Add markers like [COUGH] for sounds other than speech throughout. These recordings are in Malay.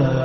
uh,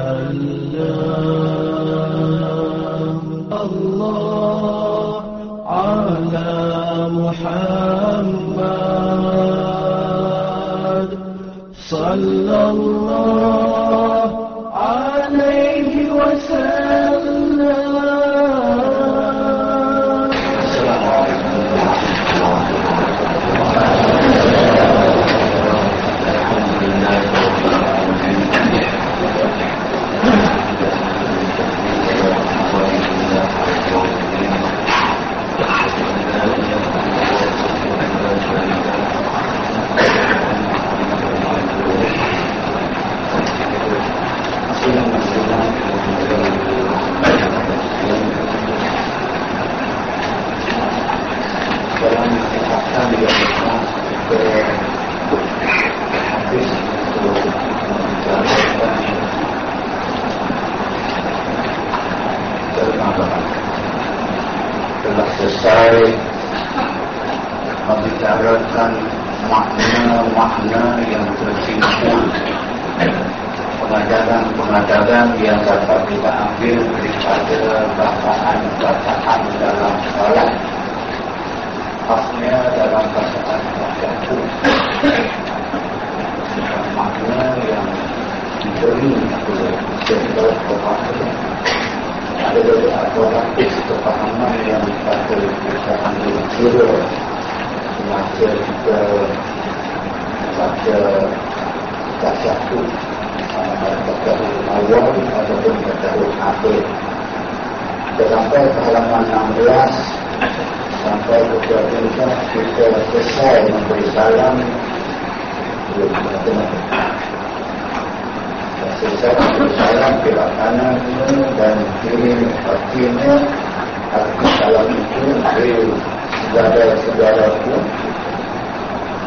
segala-segala pun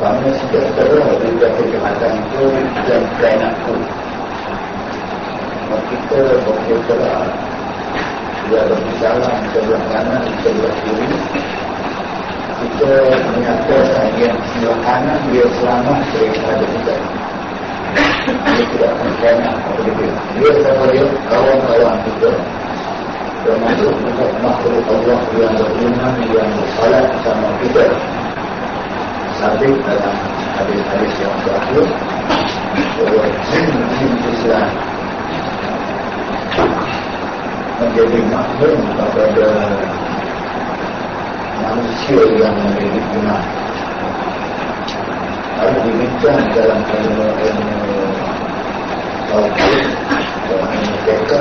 kami sudah terus juga kejahatan itu dan kainatku kita berkira dia berbicara sebelah kanan, sebelah kiri. Kita menyatakan yang sebelah kanan dia selamat daripada kita. Dia tidak percaya apa dia. Dia sama dia kawan-kawan kita. Termasuk juga makhluk Allah yang beriman yang bersalat sama kita. Sabit dalam hadis-hadis yang terakhir. Bahwa jin-jin Islam menjadi makhluk kepada manusia yang memiliki iman. Lalu dibincang dalam ilmu-ilmu tauhid dan mereka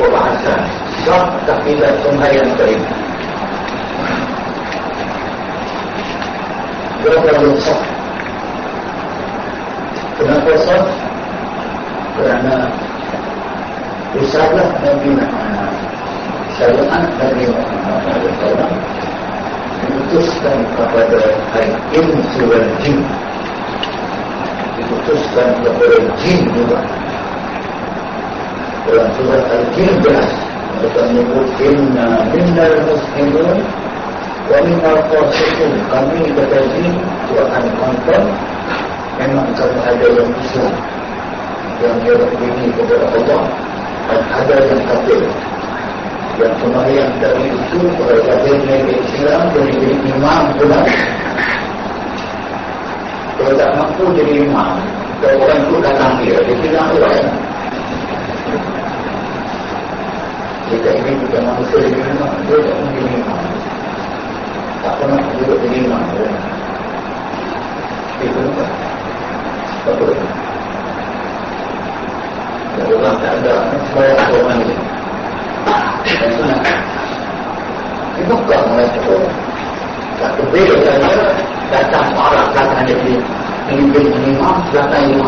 perbahasan Sah tak tidak semayang terima Berapa belum sah? Kenapa sah? Kerana Risalah Nabi Muhammad. Syariat Nabi Muhammad SAW diutuskan kepada al-insu wal jin. Diutuskan kepada jin juga dalam surat al-jin jelas mereka menyebut inna minnal muslimun wa minnal qasikun kami jin Tuhan konten memang kami ada yang Islam yang berbunyi kepada Allah dan ada yang kafir yang sembahyang dari itu mereka jadi Islam jadi imam pula kalau tak mampu jadi imam Kalau orang itu datang dia, dia tidak orang. Kita ini juga manusia di rumah, dia tak mungkin imam. Tak pernah duduk di imam. Itu bukan. Tak boleh. Kalau orang tak ada, semua orang ini. Dan sunat. Ini bukan mereka orang. Tak berbeza datang marah datang jadi pemimpin imam datang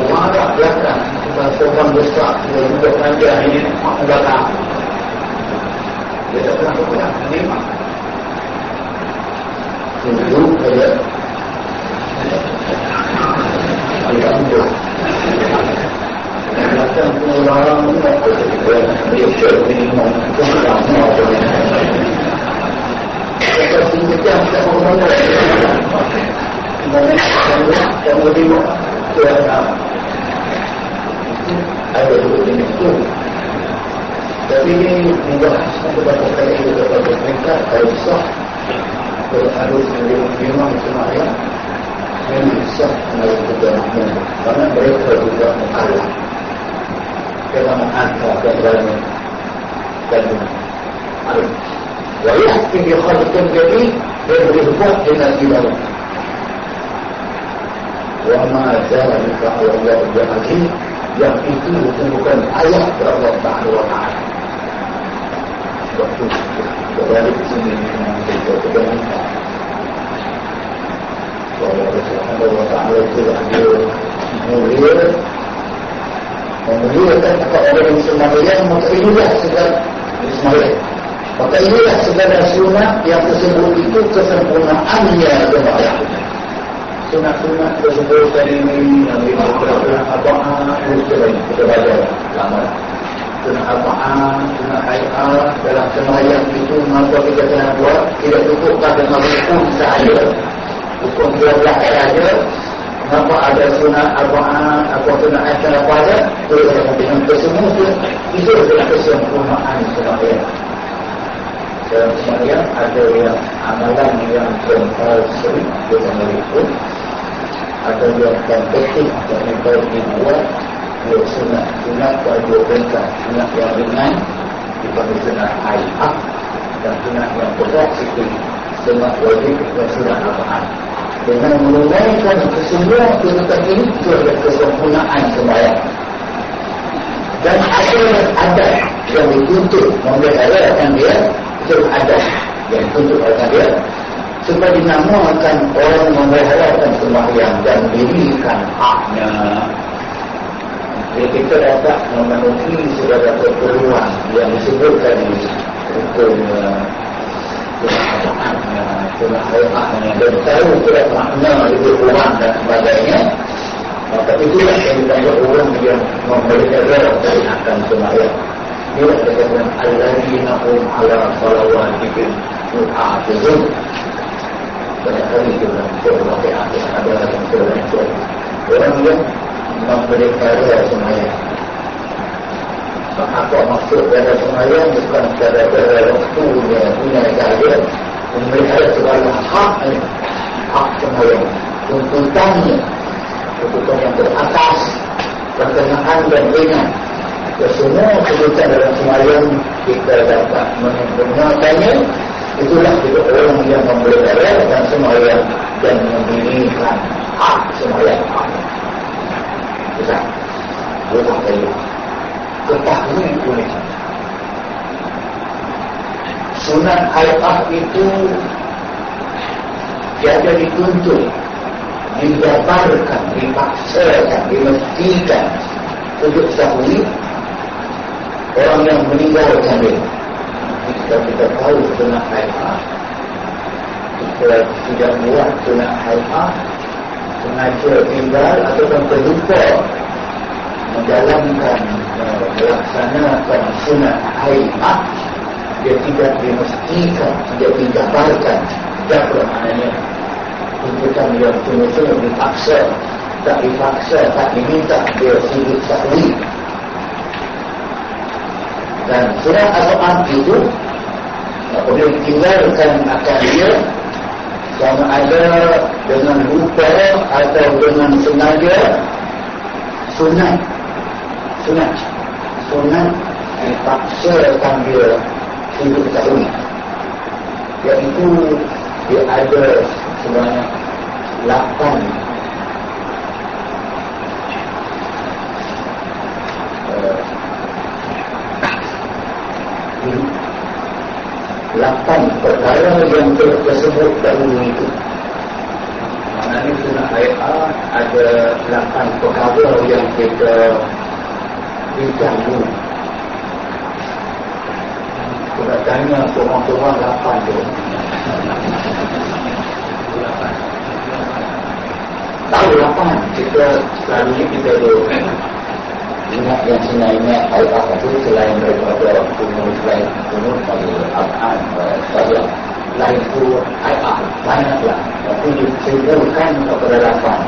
imam marah datang seorang besar dia duduk dia ini mak datang dia tak pernah berperan imam tunjuk saja Alhamdulillah Datang orang Dia syur minimum Kurang seperti macam tak bermula Tuhan tahu Ada dua jenis tu Tapi ini Membahaskan beberapa kali Beberapa berita Kalau sah Kalau harus Memang memang semaya Memang sah Kalau Karena mereka juga Mengalah Kita mengantar Ke dalam Dan Alam Wa yakin Dia khalifkan jadi Dia boleh buat Dengan ilmu وَمَا جَرَلِكَ Allah اللَّهُ جَعَلِهِ yang itu bukan ayat kepada Allah Ta'ala wa ta'ala. Sebab itu berbalik ke sini dengan kita berbalikkan kalau Allah Subhanahu wa ta'ala itu lah dia mulia. Memuliakan apa orang yang semuanya maka inilah segala Ismail maka inilah segala sunnah yang tersebut itu kesempurnaannya kepada Allah Sunat-sunat tersebut tadi ini kita kita baca lama. Sunat abang, sunat ayat dalam sembahyang itu maka kita kena buat tidak cukupkan dengan hukum sahaja. Hukum dua belas sahaja. Kenapa ada sunat abang, apa sunat ayat apa saja? Itu yang tersebut itu adalah kesempurnaan sembahyang dalam sembahyang ada yang amalan yang compulsory dengan mereka ada yang yang penting yang mereka dibuat dia sunat. Sunat atau dua sunat yang ringan dipanggil sunat ayat dan sunat yang berat itu sunat wajib dan sunat apaan. Dengan menunaikan kesemua tuntutan ini itu adalah kesempurnaan sembahyang. Dan ada yang ada yang dituntut memeliharakan dia itu ada. Yang tunjuk oleh dia. Supaya dinamakan orang memeliharakan sembahyang dan dirikan haknya. Jadi kita dapat memenuhi segala keperluan yang disebutkan di hukum keadaan dan tahu tidak makna lebih kurang dan sebagainya maka itulah yang dipanggil orang yang memeliharakan akan sembahyang dia katakan alladzina hum ala salawatihim yuhafizun banyak kali kita berdoa ke atas ada yang terlalu orang yang memelihara semuanya apa maksud dari semuanya bukan cara cara waktunya punya cara memelihara segala hak hak semuanya tuntutannya tuntutan yang teratas perkenaan dan ringan semua kebutuhan dalam semayang kita dapat menyempurnakannya itulah juga orang yang memelihara dan semayang dan memberikan hak semayang besar bukan saya ketahui boleh. Sunat ayat itu tiada dituntut dijabarkan, dipaksakan, dimestikan untuk sahwi orang yang meninggalkan dia kita kita tahu sunat haifah kita tidak buat sunat haifah sengaja tinggal ataupun terlupa. Menjalankan uh, melaksanakan sunat haifah dia tidak dimestikan tidak dijabarkan. Tidak maknanya. Tuntutan yang sungguh-sungguh dipaksa. Tak dipaksa tak diminta. Dia sendiri takwih dan surah Al-Quran itu apabila ditinggalkan akan dia sama ada dengan lupa atau dengan sengaja sunat. Sunat. Sunat dipaksakan dia untuk tahun iaitu dia ada sebanyak lapan lapan perkara yang tersebut dahulu itu. Maknanya sunnah ayat ada lapan perkara yang kita dulu kita tanya seorang-seorang lapan tu. Tahu lapan kita selalu kita dulu ingat yang sebenarnya ayat itu selain daripada kunut selain kunut pada Al-Quran pada lain itu ayat banyaklah tapi disebutkan kepada lapan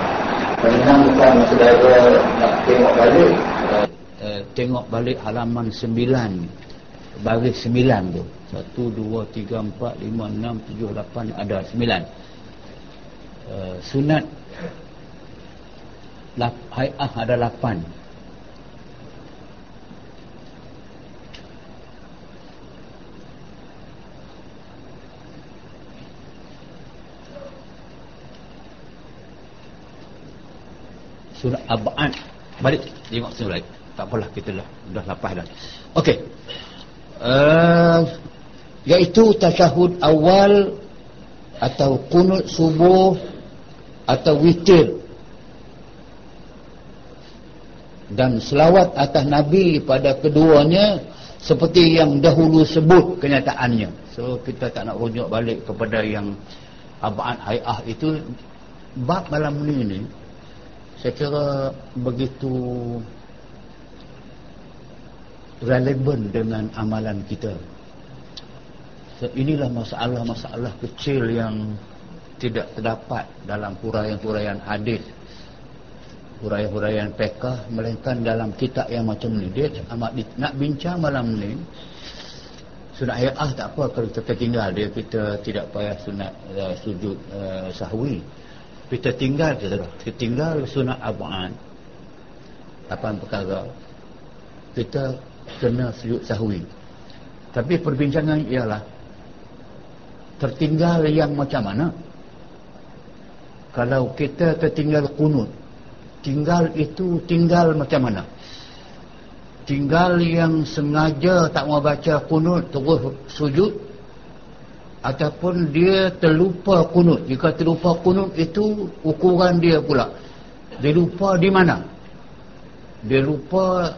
menyenangkan saudara nak tengok balik tengok balik halaman sembilan. Baris sembilan tu. Satu, dua, tiga, empat, lima, enam, tujuh, lapan. Ada sembilan. Uh, sunat lap, hayah ada lapan surah Ab'ad balik. Tengok surah lain. Tak apalah kita dah, dah lepas dah. Ok uh, iaitu tasyahud awal atau kunut subuh atau witir. Dan selawat atas Nabi pada keduanya seperti yang dahulu sebut kenyataannya. So kita tak nak rujuk balik kepada yang abad hayah itu. Bab malam ni ni saya kira begitu relevan dengan amalan kita. So, inilah masalah-masalah kecil yang tidak terdapat dalam huraian-huraian hadis. Huraian-huraian pekah melainkan dalam kitab yang macam ni. Dia amat di, nak bincang malam ni sunat ayat ah tak apa kalau kita tinggal. Dia kita tidak payah sunat uh, sujud uh, sahwi kita tinggal kita kita tinggal sunat ab'an lapan perkara. Kita kena sujud sahwi. Tapi perbincangan ialah tertinggal yang macam mana? Kalau kita tertinggal kunut tinggal itu tinggal macam mana? Tinggal yang sengaja tak mau baca kunut terus sujud ataupun dia terlupa kunut. Jika terlupa kunut itu ukuran dia pula. Dia lupa di mana? Dia lupa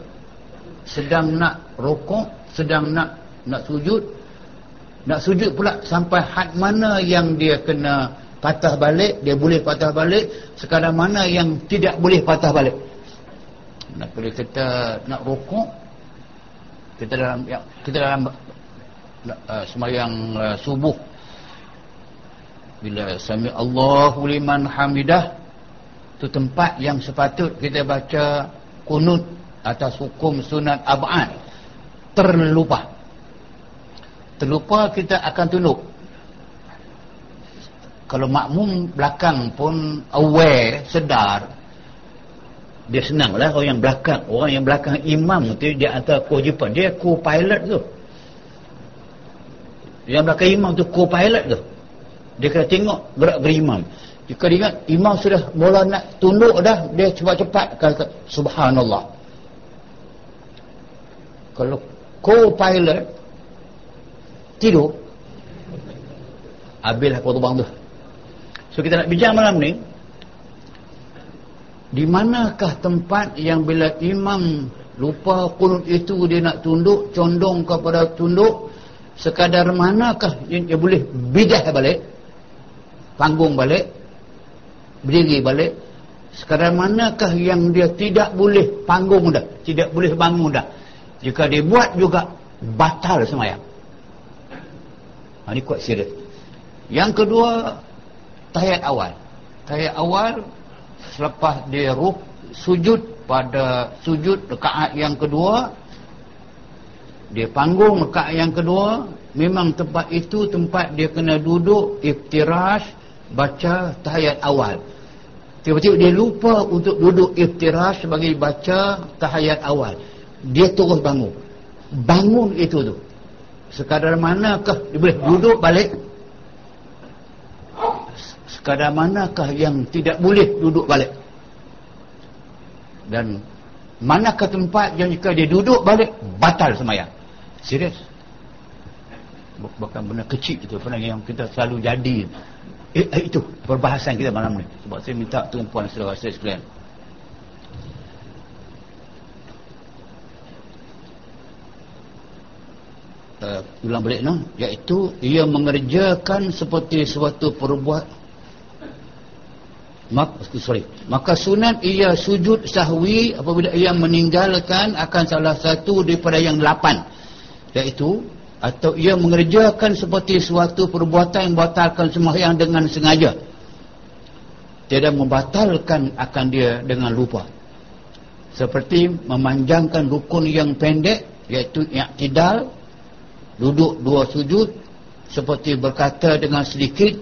sedang nak rokok sedang nak nak sujud. Nak sujud pula sampai had mana yang dia kena patah balik dia boleh patah balik. Sekadar mana yang tidak boleh patah balik. Nak boleh kita nak rokok kita dalam ya, kita dalam uh, semayang uh, subuh. Bila sami Allahu liman hamidah tu tempat yang sepatut kita baca kunut atas hukum sunat ab'ad. Terlupa. Terlupa kita akan tunduk. Kalau makmum belakang pun aware sedar dia senang lah orang yang belakang. Orang yang belakang imam tu dia antara kewajipan. Dia co-pilot tu yang belakang imam tu co-pilot tu. Dia kena tengok gerak berimam. Jika dia ingat imam sudah mula nak tunduk dah dia cepat-cepat kata subhanallah. Kalau co-pilot tidur habislah potong tu. So kita nak bincang malam ni di manakah tempat yang bila imam lupa kunut itu dia nak tunduk condong kepada tunduk sekadar manakah dia boleh bidah balik panggung balik berdiri balik? Sekadar manakah yang dia tidak boleh panggung dah tidak boleh bangun dah? Jika dia buat juga batal semayang. Ha, ini kuat serius. Yang kedua tahiyat awal. Tahiyat awal selepas dia ruh sujud pada sujud rekaat yang kedua dia panggung rekaat yang kedua memang tempat itu tempat dia kena duduk iftirash baca tahiyat awal. Tiba-tiba dia lupa untuk duduk iftirash bagi baca tahiyat awal. Dia terus bangun. Bangun itu tu. Sekadar manakah dia boleh duduk balik? Sekadar manakah yang tidak boleh duduk balik? Dan manakah tempat yang jika dia duduk balik batal semayang serius bukan benda kecil itu benda yang kita selalu jadi eh, eh, itu perbahasan kita malam ni sebab saya minta tumpuan saudara saya sekalian uh, ulang balik no? iaitu ia mengerjakan seperti suatu perbuatan Mak, sorry. Maka sunat ia sujud sahwi apabila ia meninggalkan akan salah satu daripada yang lapan. Iaitu atau ia mengerjakan seperti suatu perbuatan yang membatalkan sembahyang dengan sengaja. Tidak membatalkan akan dia dengan lupa. Seperti memanjangkan rukun yang pendek iaitu i'tidal duduk dua sujud seperti berkata dengan sedikit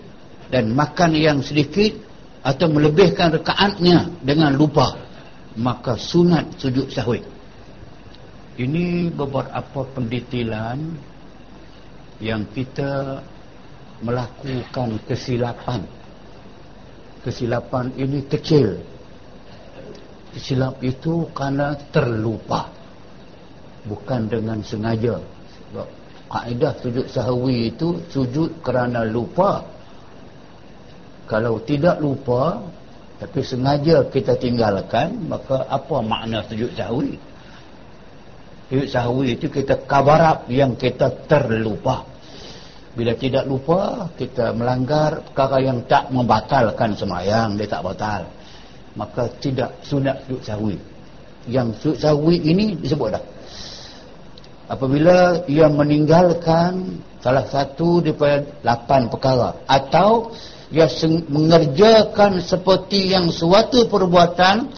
dan makan yang sedikit atau melebihkan rekaatnya dengan lupa maka sunat sujud sahwi ini beberapa pendetilan yang kita melakukan kesilapan? Kesilapan ini kecil. Kesilap itu karena terlupa. Bukan dengan sengaja. Sebab kaedah sujud sahwi itu sujud kerana lupa. Kalau tidak lupa tapi sengaja kita tinggalkan maka apa makna sujud sahwi? sujud sahwi itu kita kabarap yang kita terlupa. Bila tidak lupa kita melanggar perkara yang tak membatalkan semayang dia tak batal. Maka tidak sunat sujud sahwi. Yang sujud sahwi ini disebut dah. Apabila ia meninggalkan salah satu daripada lapan perkara atau ia mengerjakan seperti yang suatu perbuatan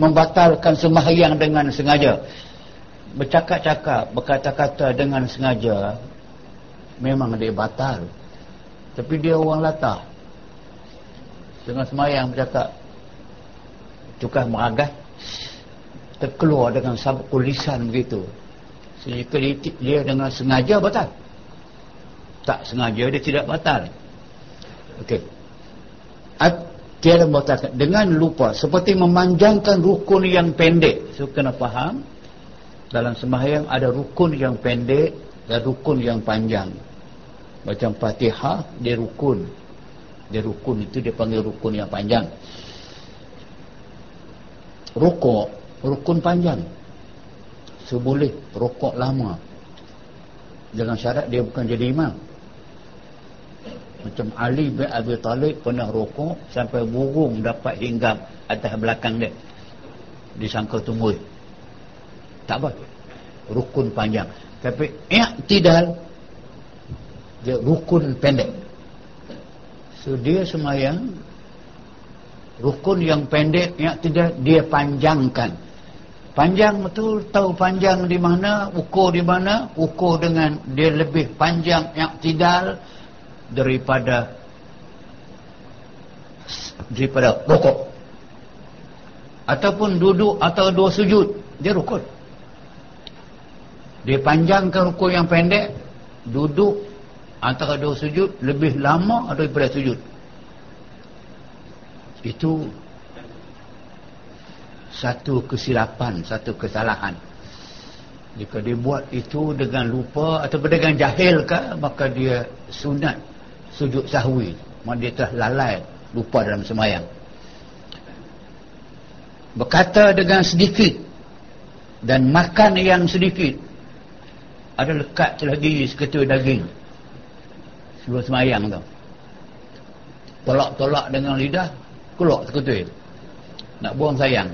membatalkan sembahyang dengan sengaja bercakap-cakap berkata-kata dengan sengaja memang dia batal. Tapi dia orang latah. Dengan sembahyang bercakap tukar meragat terkeluar dengan sabuk lisan begitu. Sehingga dia dengan sengaja batal. Tak sengaja dia tidak batal. Okey. Tiada membatalkan. Dengan lupa seperti memanjangkan rukun yang pendek. So kena faham dalam sembahyang ada rukun yang pendek dan rukun yang panjang. Macam fatihah dia rukun. Dia rukun itu dia panggil rukun yang panjang. Rukuk rukun panjang. So boleh rukuk lama. Dengan syarat dia bukan jadi imam. Macam Ali bin Abi Talib pernah rokok sampai burung dapat hinggap atas belakang dia. Disangka tumbuh tak apa. Rukun panjang. Tapi i'tidal dia rukun pendek. So dia semayang. Rukun yang pendek i'tidal dia panjangkan. Panjang betul. Tahu panjang di mana ukur di mana. Ukur dengan dia lebih panjang i'tidal daripada daripada rukuk ataupun duduk atau dua sujud dia rukun dia panjangkan rukuk yang pendek duduk antara dua sujud lebih lama daripada sujud. Itu satu kesilapan satu kesalahan. Jika dia buat itu dengan lupa atau dengan jahil ke maka dia sunat sujud sahwi. Maka dia telah lalai lupa dalam semayang. Berkata dengan sedikit dan makan yang sedikit ada lekat lagi seketul daging. Sebelum semayang tu. Tolak-tolak dengan lidah keluar seketul nak buang sayang.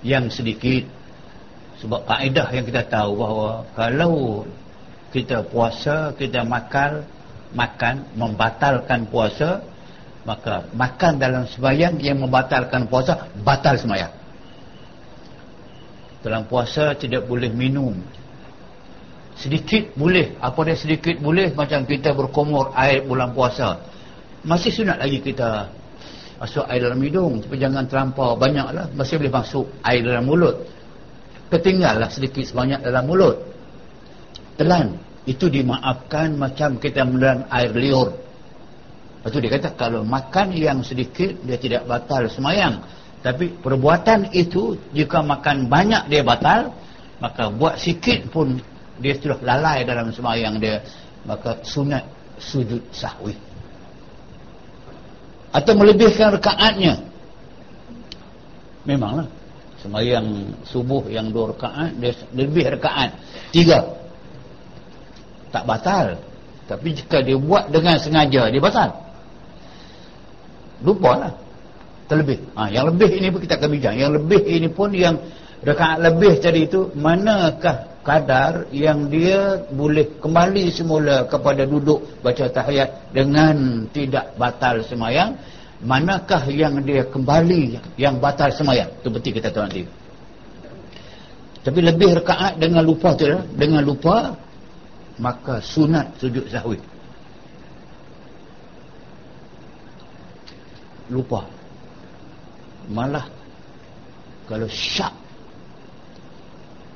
Yang sedikit sebab kaedah yang kita tahu bahawa kalau kita puasa kita makan makan membatalkan puasa maka makan dalam sembahyang yang membatalkan puasa batal sembahyang dalam puasa tidak boleh minum. Sedikit boleh. Apa dia sedikit boleh? Macam kita berkumur air bulan puasa. Masih sunat lagi kita masuk air dalam hidung. Tapi jangan terlampau. Banyaklah. Masih boleh masuk air dalam mulut. Ketinggallah sedikit sebanyak dalam mulut. Telan. Itu dimaafkan macam kita menelan air liur. Lepas tu dia kata kalau makan yang sedikit dia tidak batal semayang tapi perbuatan itu jika makan banyak dia batal maka buat sikit pun dia sudah lalai dalam semayang dia maka sunat sujud sahwi. Atau melebihkan rekaatnya. Memanglah semayang subuh yang dua rekaat dia lebih rekaat. Tiga tak batal. Tapi jika dia buat dengan sengaja dia batal. Lupa lah terlebih. Ha, yang lebih ini pun kita akan bincang. Yang lebih ini pun yang rekaat lebih tadi itu manakah kadar yang dia boleh kembali semula kepada duduk baca tahiyat dengan tidak batal semayang? Manakah yang dia kembali yang batal semayang? Itu penting kita tahu nanti. Tapi lebih rekaat dengan lupa tu lah dengan lupa maka sunat sujud sahwi. Lupa malah kalau syak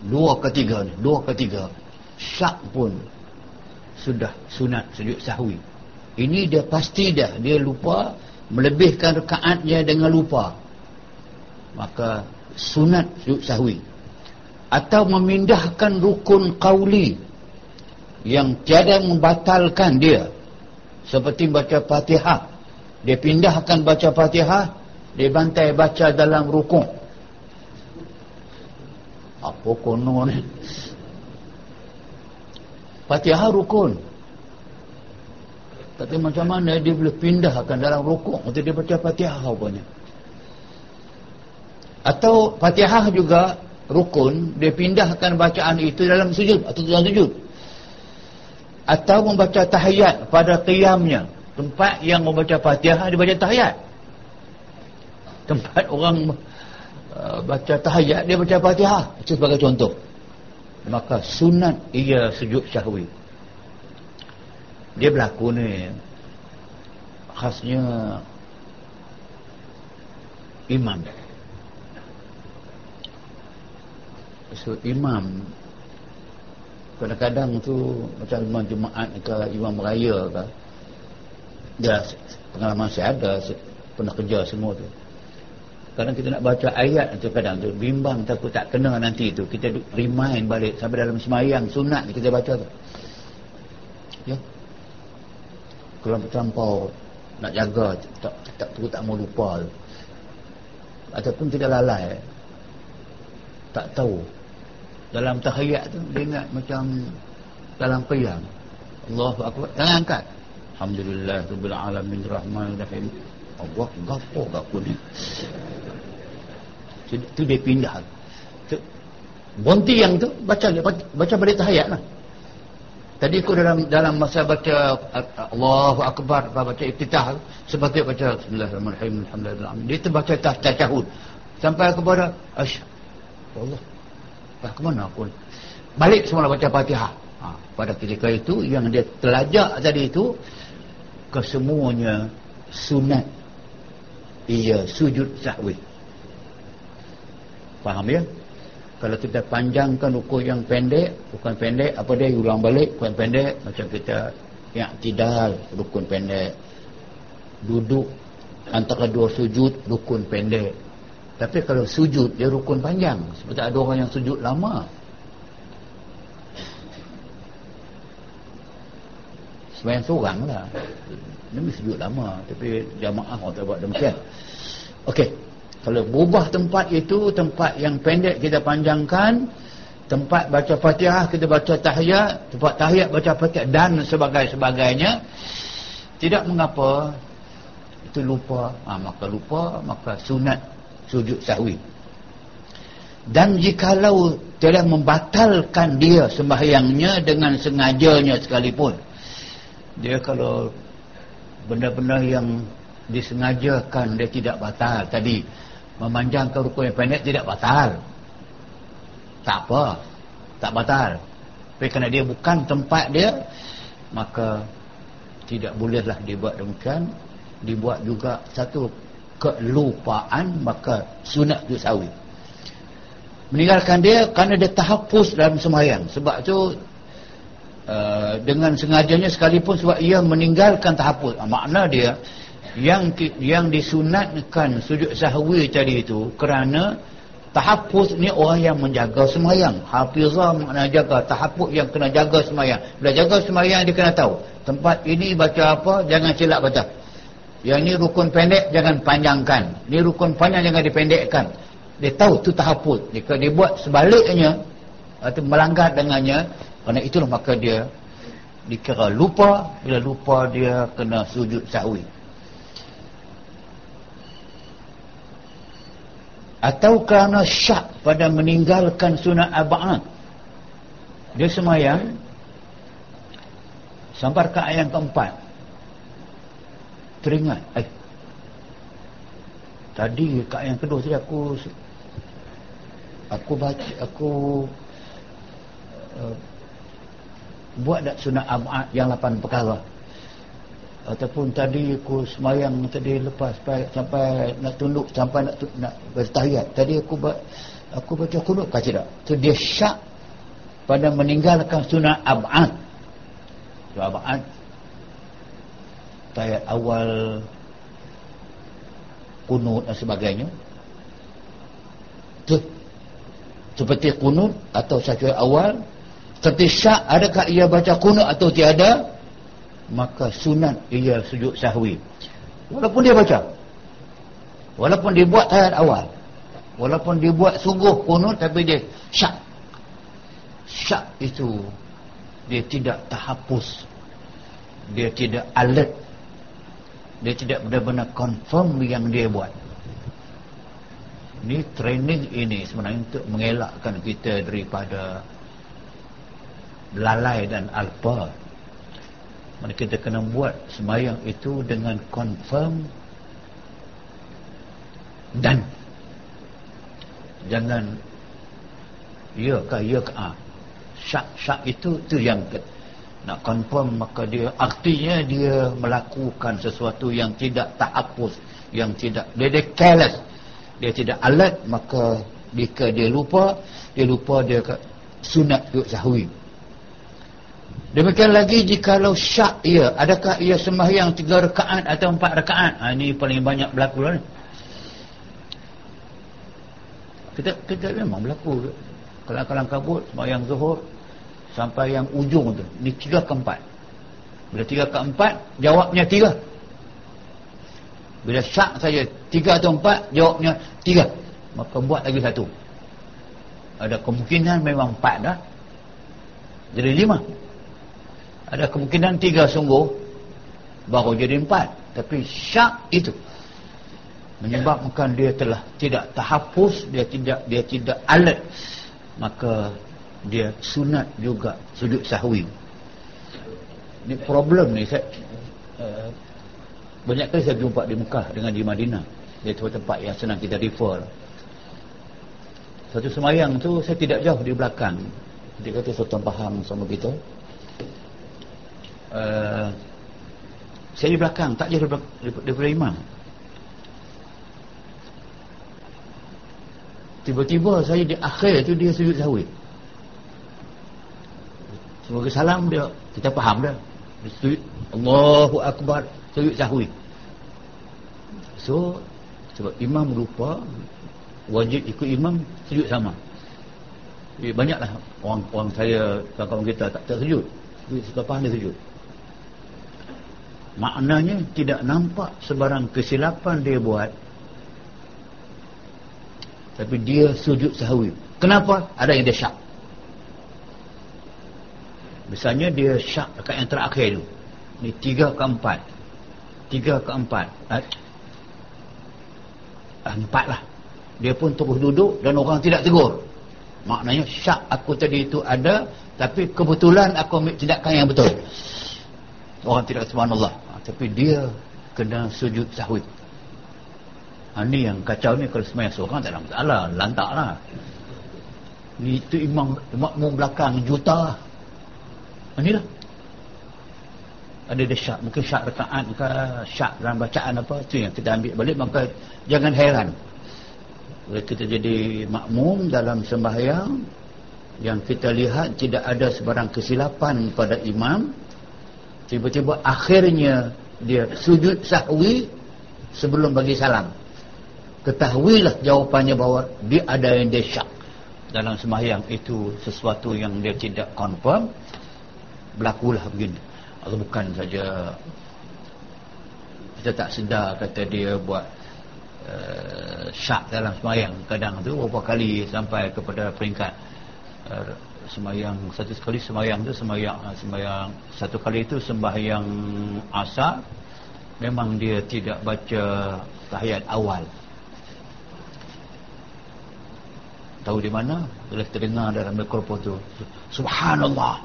dua ketiga ni dua ketiga syak pun sudah sunat sujud sahwi. Ini dia pasti dah dia lupa melebihkan rekaatnya dengan lupa. Maka sunat sujud sahwi. Atau memindahkan rukun qauli yang tiada membatalkan dia. Seperti baca fatihah. Dia pindahkan baca fatihah dia bantai baca dalam rukun. Apa konon ni? Fatihah rukun. Tapi macam mana dia boleh pindahkan dalam rukun? Untuk dia baca Fatihah rupanya. Atau Fatihah juga rukun dia pindahkan bacaan itu dalam sujud atau dalam sujud. Atau membaca tahiyat pada qiyamnya. Tempat yang membaca Fatihah dia baca tahiyat tempat orang Uh, baca tahayat dia baca fatihah. Itu sebagai contoh. Maka sunat ia sujud syahwi. Dia berlaku ni khasnya imam. So imam kadang-kadang tu macam imam jemaat ke imam raya ke dia pengalaman saya ada pernah kerja semua tu kadang kita nak baca ayat tu kadang tu bimbang takut tak kena nanti tu. Kita remind balik sampai dalam semayang sunat kita baca tu. Ya. Kalau terlampau nak jaga tak tak tak, tak mau lupa tu. Ataupun tidak lalai. Tak tahu. Dalam tahiyat tu dia ingat macam dalam qiyam Allahu akbar. Jangan angkat. Alhamdulillah rabbil alamin rahmanir Allah gapo gapo ni tu dia pindah. Tu, bonti yang tu baca baca balik tahayat lah. Tadi aku dalam dalam masa baca Allahu Akbar baca iftitah seperti baca Bismillahirrahmanirrahim Alhamdulillah dia tu baca tahajud sampai kepada asyhadu Allah. Ah, ke mana aku? Balik semula baca fatihah. Ha, pada ketika itu yang dia telajak tadi itu kesemuanya sunat. Ia sujud sahwi faham ya? Kalau kita panjangkan ruku yang pendek bukan pendek apa dia? Ulang balik bukan pendek. Macam kita yang tidak rukun pendek. Duduk antara dua sujud rukun pendek. Tapi kalau sujud dia rukun panjang. Seperti ada orang yang sujud lama. Sebenarnya seorang lah. Ini sujud lama. Tapi jamaah orang tak buat demikian. Okey kalau berubah tempat itu tempat yang pendek kita panjangkan tempat baca fatihah kita baca tahiyat tempat tahiyat baca fatihah dan sebagainya tidak mengapa itu lupa. Ha, maka lupa maka sunat sujud sahwi. Dan jikalau telah membatalkan dia sembahyangnya dengan sengajanya sekalipun dia kalau benda-benda yang disengajakan dia tidak batal tadi memanjangkan rukun yang pendek tidak batal. Tak apa. Tak batal. Tapi kerana dia bukan tempat dia maka tidak bolehlah dibuat demikian. Dibuat juga satu kelupaan maka sunat tu sawi. Meninggalkan dia kerana dia terhapus dalam semayang. Sebab tu uh, dengan sengajanya sekalipun sebab ia meninggalkan terhapus. Uh, makna dia yang yang disunatkan sujud sahwi tadi itu kerana tahapus ni orang yang menjaga semayang. Hafizah makna jaga tahapus yang kena jaga semayang. Bila jaga semayang dia kena tahu tempat ini baca apa jangan silap baca. Yang ni rukun pendek jangan panjangkan. Ni rukun panjang jangan dipendekkan. Dia tahu tu tahapus jika dia buat sebaliknya atau melanggar dengannya. Kerana itulah maka dia dikira lupa. Bila lupa dia kena sujud sahwi atau kerana syak pada meninggalkan sunat aba'at dia semayang sampai ke ayat keempat. Teringat. Eh. Tadi ke ayat kedua tadi aku aku baca aku uh, buat tak sunat aba'at yang lapan perkara ataupun tadi aku semayang tadi lepas sampai, sampai nak tunduk sampai nak nak bertahiyat. Tadi aku aku baca kunut kah tidak tu dia syak pada meninggalkan sunat ab'ad tu ab'ad tayat awal kunut dan sebagainya. Tu. Seperti kunut atau satu awal. Seperti syak adakah ia baca kunut atau tiada maka sunat ia sujud sahwi. Walaupun dia baca. Walaupun dia buat ayat awal. Walaupun dia buat sungguh kunut tapi dia syak. Syak itu dia tidak terhapus. Dia tidak alert. Dia tidak benar-benar confirm yang dia buat. Ni training ini sebenarnya untuk mengelakkan kita daripada lalai dan alpa mana kita kena buat semayang itu dengan confirm dan jangan ya ke ya ke ah. syak syak itu tu yang ke, nak confirm maka dia artinya dia melakukan sesuatu yang tidak tak hapus yang tidak dia, dia careless dia tidak alert maka jika dia lupa dia lupa dia sunat yuk sahwi Demikian lagi jikalau syak ia, adakah ia sembahyang tiga rekaat atau empat rekaat? Ha, ini paling banyak berlaku lah ni. Kita, kita memang berlaku. Kalang-kalang kabut, sembahyang zuhur, sampai yang ujung tu. Ini tiga ke empat. Bila tiga ke empat, jawabnya tiga. Bila syak saja tiga atau empat, jawabnya tiga. Maka buat lagi satu. Ada kemungkinan memang empat dah. Jadi lima ada kemungkinan tiga sungguh baru jadi empat. Tapi syak itu menyebabkan dia telah tidak terhapus dia tidak dia tidak alert. Maka dia sunat juga sujud sahwi. Ni problem ni saya uh, banyak kali saya jumpa di Mekah dengan di Madinah. Dia tempat-tempat yang senang kita refer. Satu semayang tu saya tidak jauh di belakang. Dia kata sultan faham sama kita uh, saya di belakang tak jauh daripada, imam. Tiba-tiba saya di akhir tu dia sujud sahwi sebagai salam dia. Kita faham dah. Sujud Allahu Akbar sujud sahwi so sebab imam lupa wajib ikut imam sujud sama. Banyaklah orang orang saya kawan-kawan kita tak, tak sujud. Sujud faham dia sujud maknanya tidak nampak sebarang kesilapan dia buat. Tapi dia sujud sahwi. Kenapa? ada yang dia syak. Misalnya dia syak dekat yang terakhir tu. Ni tiga ke empat. Tiga ke empat. Ah, empat lah. Dia pun terus duduk dan orang tidak tegur. Maknanya syak aku tadi itu ada tapi kebetulan aku ambil tindakan yang betul. Orang tidak subhanallah tapi dia kena sujud sahwi ha, ni yang kacau ni kalau semayang seorang tak ada masalah lantak lah ni itu imam makmum belakang juta. Inilah ada dia syak mungkin syak rekaat ke syak dalam bacaan apa tu yang kita ambil balik maka jangan heran. Bila kita jadi makmum dalam sembahyang yang kita lihat tidak ada sebarang kesilapan pada imam tiba-tiba akhirnya dia sujud sahwi sebelum bagi salam. Ketahuilah jawapannya bahawa dia ada yang dia syak. Dalam sembahyang itu sesuatu yang dia tidak confirm berlakulah begini. Atau bukan saja. Kita tak sedar kata dia buat uh, syak dalam semayang kadang tu beberapa kali sampai kepada peringkat uh, semayang satu sekali semayang tu semayang uh, semayang. Satu kali itu sembahyang asar memang dia tidak baca tahiyat awal. Tahu di mana? Boleh terdengar dalam mikrofon tu. Subhanallah.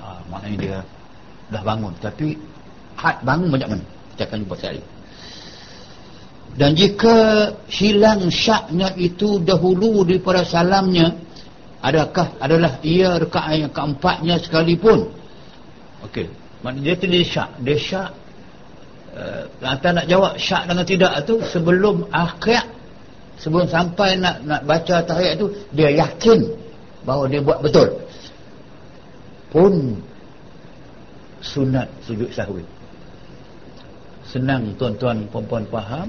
Ha, maknanya dia dah bangun. Tapi had bangun banyak mana? Kita akan jumpa sekali. Dan jika hilang syaknya itu dahulu daripada salamnya adakah adalah ia rekaat yang keempatnya sekalipun? Okey. Maknanya dia tidak syak. Dia syak uh, nak jawab syak dengan tidak tu sebelum akhir sebelum sampai nak nak baca tahiyat tu dia yakin bahawa dia buat betul. Pun sunat sujud sahwi. Senang tuan-tuan perempuan faham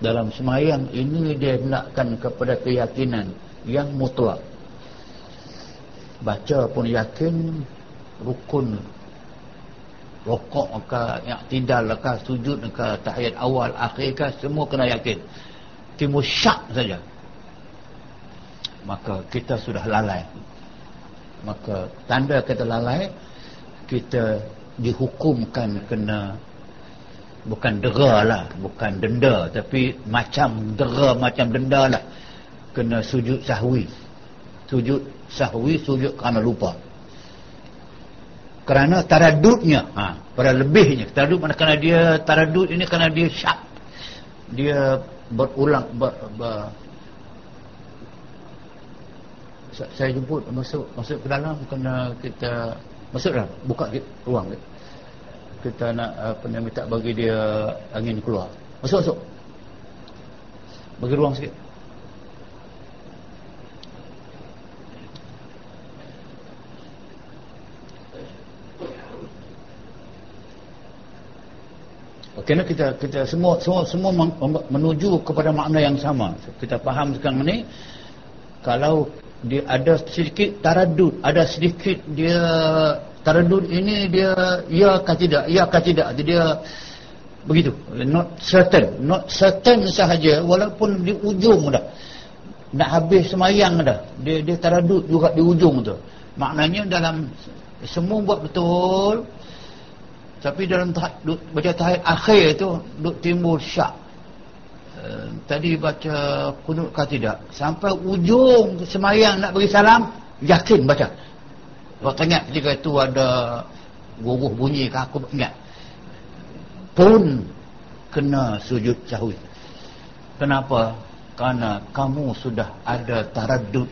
dalam semayang ini dia nakkan kepada keyakinan yang mutlak. Baca pun yakin rukun. Rokok ke yang tidal ke sujud ke tahiyat awal akhir ke semua kena yakin. Timur syak saja. Maka kita sudah lalai. Maka tanda kita lalai kita dihukumkan kena bukan dera lah bukan denda tapi macam dera macam denda lah. Kena sujud sahwi. Sujud sahwi sujud kerana lupa. Kerana taradudnya ha, pada lebihnya. Taradud mana? Kerana dia taradud ini kerana dia syak. Dia berulang ber, ber, saya jemput masuk masuk ke dalam kerana kita Masuklah, buka ruang dia. Kita nak apa nak minta bagi dia angin keluar. Masuk masuk. Bagi ruang sikit. Okey kita kita semua semua semua menuju kepada makna yang sama. Kita faham sekarang ni kalau dia ada sedikit taradud ada sedikit dia taradud ini dia ya kah tidak ya kah tidak. Dia begitu. Not certain. Not certain sahaja walaupun di ujung dah. Nak habis semayang dah. Dia dia taradud juga di ujung tu. Maknanya dalam semua buat betul tapi dalam tahap baca tahap akhir tu duk timbul syak tadi baca kunut kah tidak? Sampai ujung semayang nak bagi salam yakin baca. Waktu ingat ketika itu ada guguh bunyi kah aku ingat. Pun kena sujud sahwi kenapa? Kerana kamu sudah ada taradud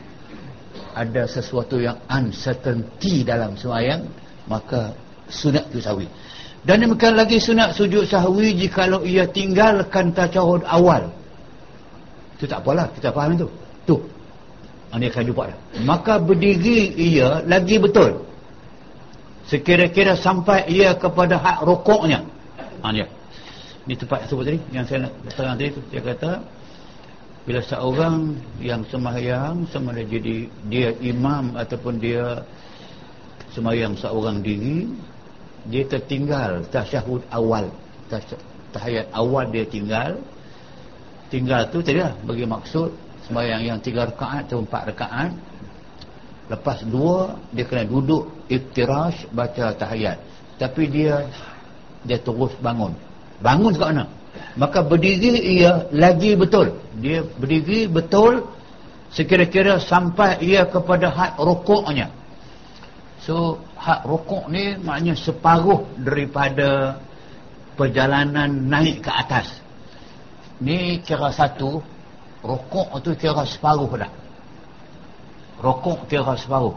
ada sesuatu yang uncertainty dalam semayang maka sunat tu sahwi dan demikian lagi sunat sujud sahwi jikalau ia tinggalkan tashahud awal. Itu tak apalah, kita faham itu. Tu. Ini akan jumpa dah. Maka berdiri ia lagi betul. Sekira-kira sampai ia kepada hak rokoknya. Ha, ni. Ini tempat sebut tadi. Yang saya nak terang tadi tu. Dia kata, bila seorang yang semahyang, sama dia jadi dia imam ataupun dia semahyang seorang diri, dia tertinggal. Tasyahud awal. Tahiyat awal dia tinggal. Tinggal tu tadi lah bagi maksud sembahyang yang tiga rekaat atau empat rekaat lepas dua dia kena duduk iftirash baca tahiyat. Tapi dia dia terus bangun. Bangun kat mana? Maka berdiri ia lagi betul. Dia berdiri betul sekira-kira sampai ia kepada had rukuknya. So hak rukuk ni maknanya separuh daripada perjalanan naik ke atas. Ni kira satu rukuk tu kira separuh dah. Rukuk kira separuh.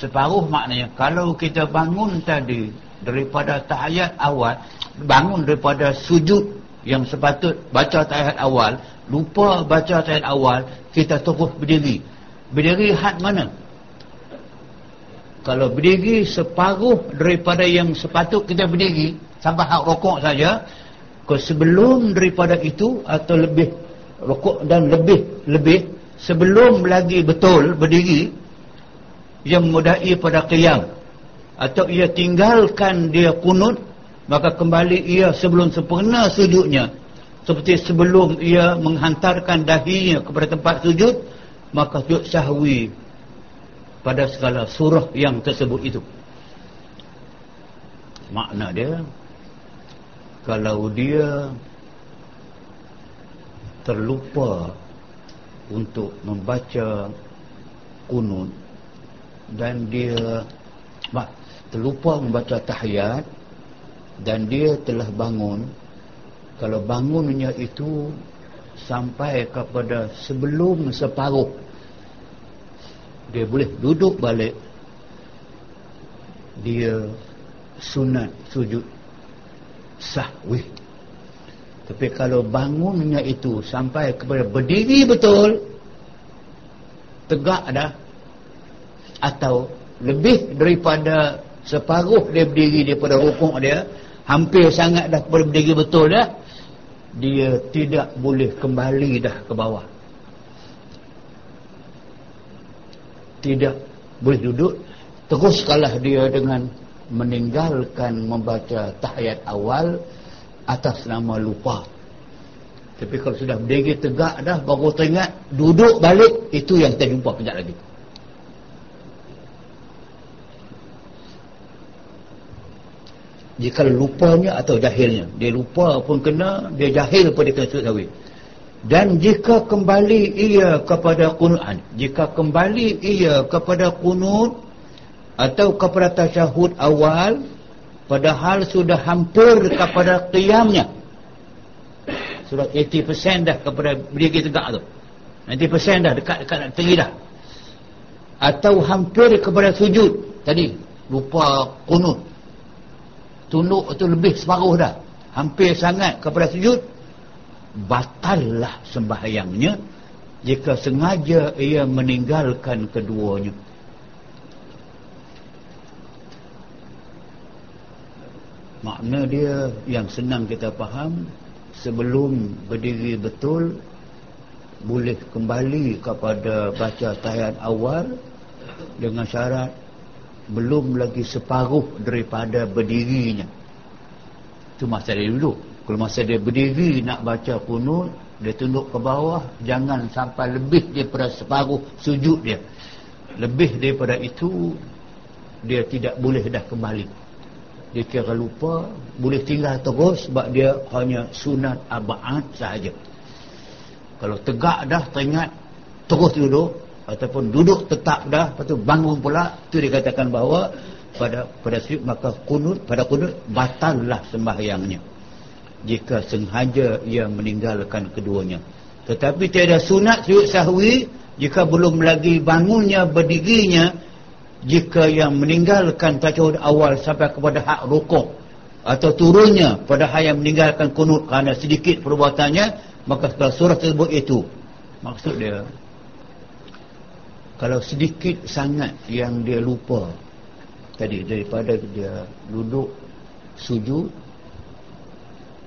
Separuh maknanya kalau kita bangun tadi daripada tahiyat awal bangun daripada sujud yang sepatut baca tahiyat awal lupa baca tahiyat awal kita terus berdiri. Berdiri had mana kalau berdiri separuh daripada yang sepatut kita berdiri sampai hak rokok saja ke sebelum daripada itu atau lebih rokok dan lebih lebih sebelum lagi betul berdiri yang mudai pada qiyam. Atau ia tinggalkan dia kunut maka kembali ia sebelum sempurna sujudnya. Seperti sebelum ia menghantarkan dahinya kepada tempat sujud maka sujud sahwi pada segala surah yang tersebut itu. Makna dia kalau dia terlupa untuk membaca kunut dan dia terlupa membaca tahiyat dan dia telah bangun kalau bangunnya itu sampai kepada sebelum separuh dia boleh duduk balik. Dia sunat sujud sahwi tapi kalau bangunnya itu sampai kepada berdiri betul tegak dah. Atau lebih daripada separuh dia berdiri daripada rukuk dia hampir sangat dah berdiri betul dah dia tidak boleh kembali dah ke bawah tidak boleh duduk terus kalah dia dengan meninggalkan membaca tahiyat awal atas nama lupa. Tapi kalau sudah berdiri tegak dah baru teringat duduk balik itu yang kita jumpa kejap lagi. Jika lupanya atau jahilnya dia lupa pun kena dia jahil pun dia kena sujud dan jika kembali ia kepada kunut jika kembali ia kepada kunut atau kepada tasyahud awal padahal sudah hampir kepada qiyamnya. Sudah 80% dah kepada berdiri tegak tu. 90% dah dekat-dekat nak tinggi dah. Atau hampir kepada sujud. Tadi lupa kunut tunduk itu lebih separuh dah. Hampir sangat kepada sujud batallah sembahyangnya jika sengaja ia meninggalkan keduanya. Makna dia yang senang kita faham sebelum berdiri betul boleh kembali kepada baca tahiyat awal dengan syarat belum lagi separuh daripada berdirinya. Itu masa dia duduk kalau masa dia berdiri nak baca kunut dia tunduk ke bawah jangan sampai lebih daripada separuh sujud dia. Lebih daripada itu dia tidak boleh dah kembali. Dia kira lupa boleh tinggal terus sebab dia hanya sunat abad sahaja. Kalau tegak dah teringat terus duduk ataupun duduk tetap dah lepas tu bangun pula tu dikatakan bahawa pada pada sujud maka kunut pada kunut batallah sembahyangnya jika sengaja ia meninggalkan keduanya. Tetapi tiada sunat sujud sahwi jika belum lagi bangunnya berdirinya jika yang meninggalkan tajud awal sampai kepada hak rukuk atau turunnya pada hak yang meninggalkan kunut kerana sedikit perbuatannya maka surah tersebut itu. Maksud dia kalau sedikit sangat yang dia lupa tadi daripada dia duduk sujud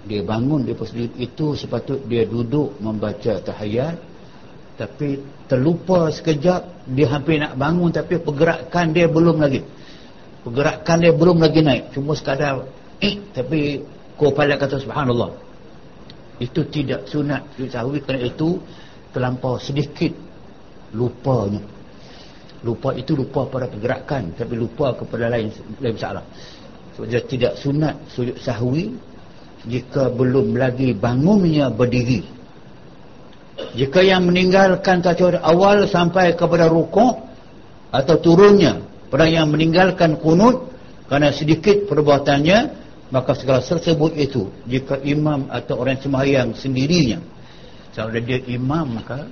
dia bangun dia sujud itu sepatut dia duduk membaca tahiyat tapi terlupa sekejap dia hampir nak bangun tapi pergerakan dia belum lagi. Pergerakan dia belum lagi naik. Cuma sekadar eh tapi paling kata subhanallah. Itu tidak sunat sahwi kerana itu terlampau sedikit lupanya. Lupa itu lupa pada pergerakan tapi lupa kepada lain lain masalah. So, dia tidak sunat sujud sahwi jika belum lagi bangunnya berdiri. Jika yang meninggalkan tajud awal sampai kepada rukuk atau turunnya pada yang meninggalkan kunut kerana sedikit perbuatannya maka segala tersebut itu jika imam atau orang sembahyang sendirinya. Kalau dia imam maka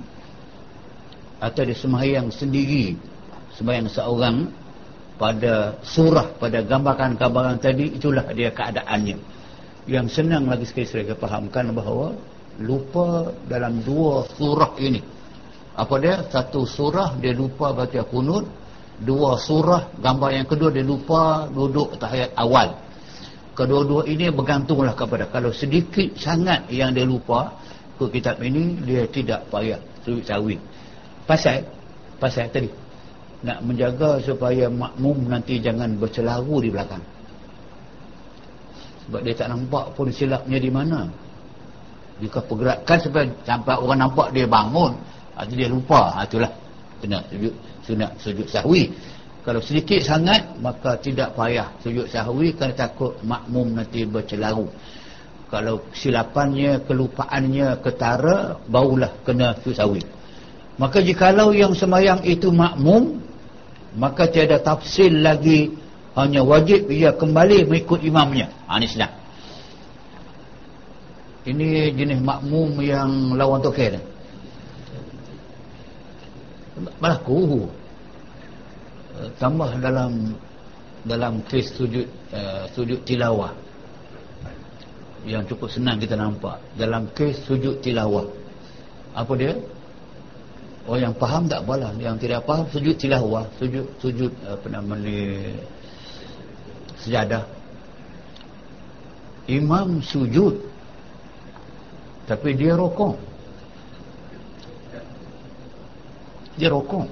atau dia sembahyang sendiri sembahyang seorang pada surah pada gambaran-gambaran tadi itulah dia keadaannya yang senang lagi sekali saya fahamkan bahawa lupa dalam dua surah ini. Apa dia? Satu surah dia lupa baca kunut. Dua surah gambar yang kedua dia lupa duduk tahiyat awal. Kedua-dua ini bergantunglah kepada kalau sedikit sangat yang dia lupa ke kitab ini dia tidak payah sujud sahwi pasal pasal tadi. Nak menjaga supaya makmum nanti jangan bercelaru di belakang sebab dia tak nampak pun silapnya di mana. Jika pergerakan sampai, sampai orang nampak dia bangun. Atau dia lupa. Ha, itulah. Kena sujud sunat sujud sahwi. Kalau sedikit sangat maka tidak payah sujud sahwi kerana takut makmum nanti bercelaru. Kalau silapannya kelupaannya ketara barulah kena sujud sahwi. Maka jikalau yang semayang itu makmum maka tiada tafsir lagi hanya wajib ia kembali mengikut imamnya. Ha, ini senang ini jenis makmum yang lawan tokir berlaku uh, tambah dalam dalam kes sujud uh, sujud tilawah. Yang cukup senang kita nampak. Dalam kes sujud tilawah. Apa dia? Oh yang faham tak apalah. Yang tidak faham sujud tilawah. Sujud sujud apa nama ni Sejadah. Imam sujud Tapi dia rokok. Dia rokok.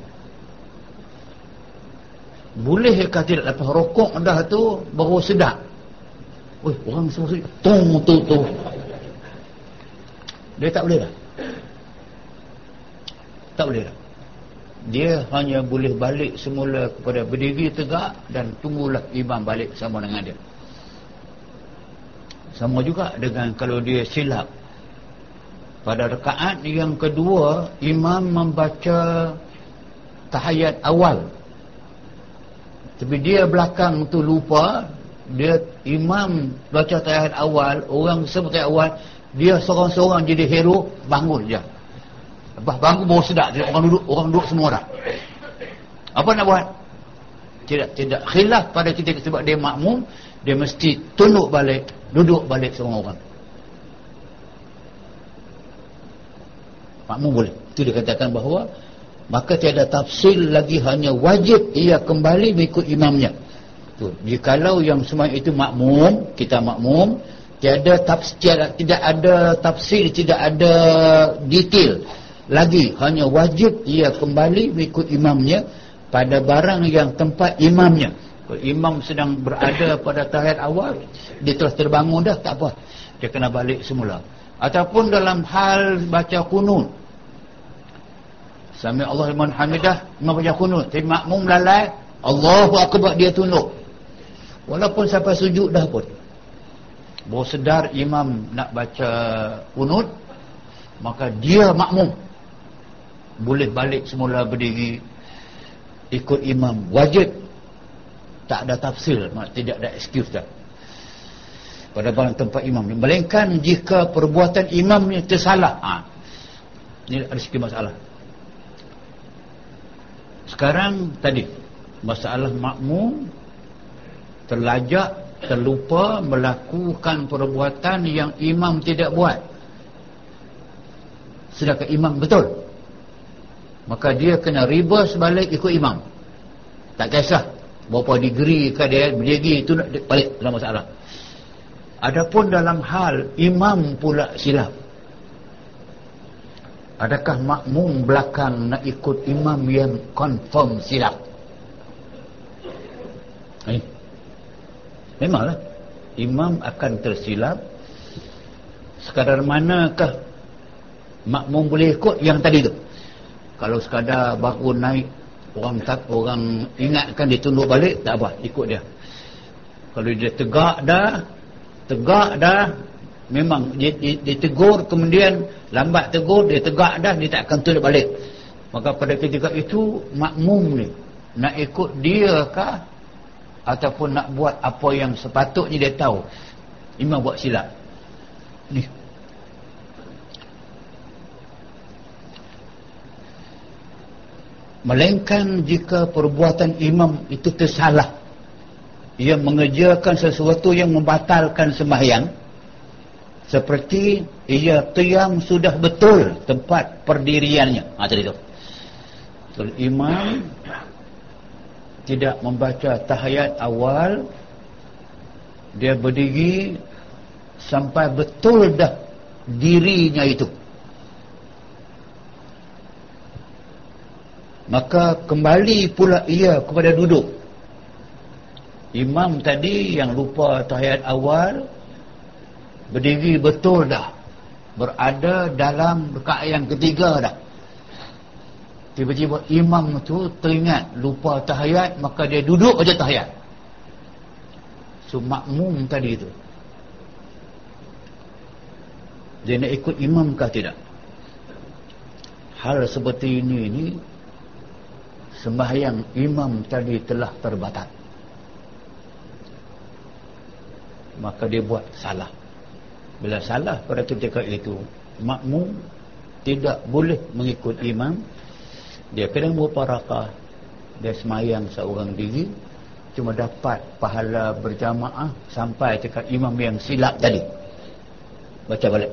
Boleh ke tidak lepas rokok dah tu Baru sedap? Wih orang semua Tung tu tu Dia tak boleh lah tak boleh tak? Dia hanya boleh balik semula kepada berdiri tegak dan tunggulah imam balik sama dengan dia. Sama juga dengan kalau dia silap. Pada rekaat yang kedua, imam membaca tahayat awal. Tapi dia belakang tu lupa, dia imam baca tahayat awal, orang sebut tahayat awal, dia seorang-seorang jadi hero, bangun je. Lepas bangun baru sedap orang duduk orang duduk semua dah. Apa nak buat? Tidak tidak khilaf pada kita sebab dia makmum, dia mesti tunduk balik, duduk balik semua orang. Makmum boleh. Itu dia katakan bahawa maka tiada tafsir lagi hanya wajib ia kembali mengikut imamnya. Tu, jikalau yang semua itu makmum, kita makmum, tiada tafsir tidak ada tafsir, tidak ada detail lagi hanya wajib ia kembali mengikut imamnya pada barang yang tempat imamnya. Kalau imam sedang berada pada tahiyat awal dia telah terbangun dah tak apa. Dia kena balik semula. Ataupun dalam hal baca kunut sami Allah iman hamidah membaca kunut tapi makmum lalai Allahu akbar dia tunduk. Walaupun sampai sujud dah pun. Bahawa sedar imam nak baca kunut maka dia makmum boleh balik semula berdiri ikut imam. Wajib. Tak ada tafsir tidak ada excuse dah. Pada barang tempat imam. Melainkan jika perbuatan imamnya tersalah. Ha. ini ada sikit masalah. Sekarang tadi masalah makmum terlajak terlupa melakukan perbuatan yang imam tidak buat. Sedangkan imam? Betul maka dia kena riba sebalik ikut imam. Tak kisah berapa degree ke dia berdiri itu nak balik dalam masalah. Adapun dalam hal imam pula silap. Adakah makmum belakang nak ikut imam yang confirm silap? Eh? memanglah. Imam akan tersilap. Sekadar manakah makmum boleh ikut yang tadi tu kalau sekadar baru naik orang tak orang ingatkan dia tunduk balik tak apa ikut dia. Kalau dia tegak dah tegak dah memang dia, dia, dia tegur kemudian lambat tegur dia tegak dah dia tak akan tunduk balik. Maka pada ketika itu makmum ni nak ikut dia kah? Ataupun nak buat apa yang sepatutnya dia tahu? Imam buat silap. Ni melainkan jika perbuatan imam itu tersalah ia mengerjakan sesuatu yang membatalkan sembahyang seperti ia qiyam sudah betul tempat perdiriannya. Ha tadi tu. Kalau imam tidak membaca tahiyat awal dia berdiri sampai betul dah dirinya itu maka kembali pula ia kepada duduk. Imam tadi yang lupa tahiyat awal berdiri betul dah. Berada dalam dekat yang ketiga dah. Tiba-tiba imam tu teringat lupa tahiyat maka dia duduk aja tahiyat. So makmum tadi tu. Dia nak ikut imam kah tidak? Hal seperti ini ni sembahyang imam tadi telah terbatal. Maka dia buat salah. Bila salah pada ketika itu makmum tidak boleh mengikut imam. Dia kena muparakah dia semayang seorang diri. Cuma dapat pahala berjamaah sampai dekat imam yang silap tadi. Baca balik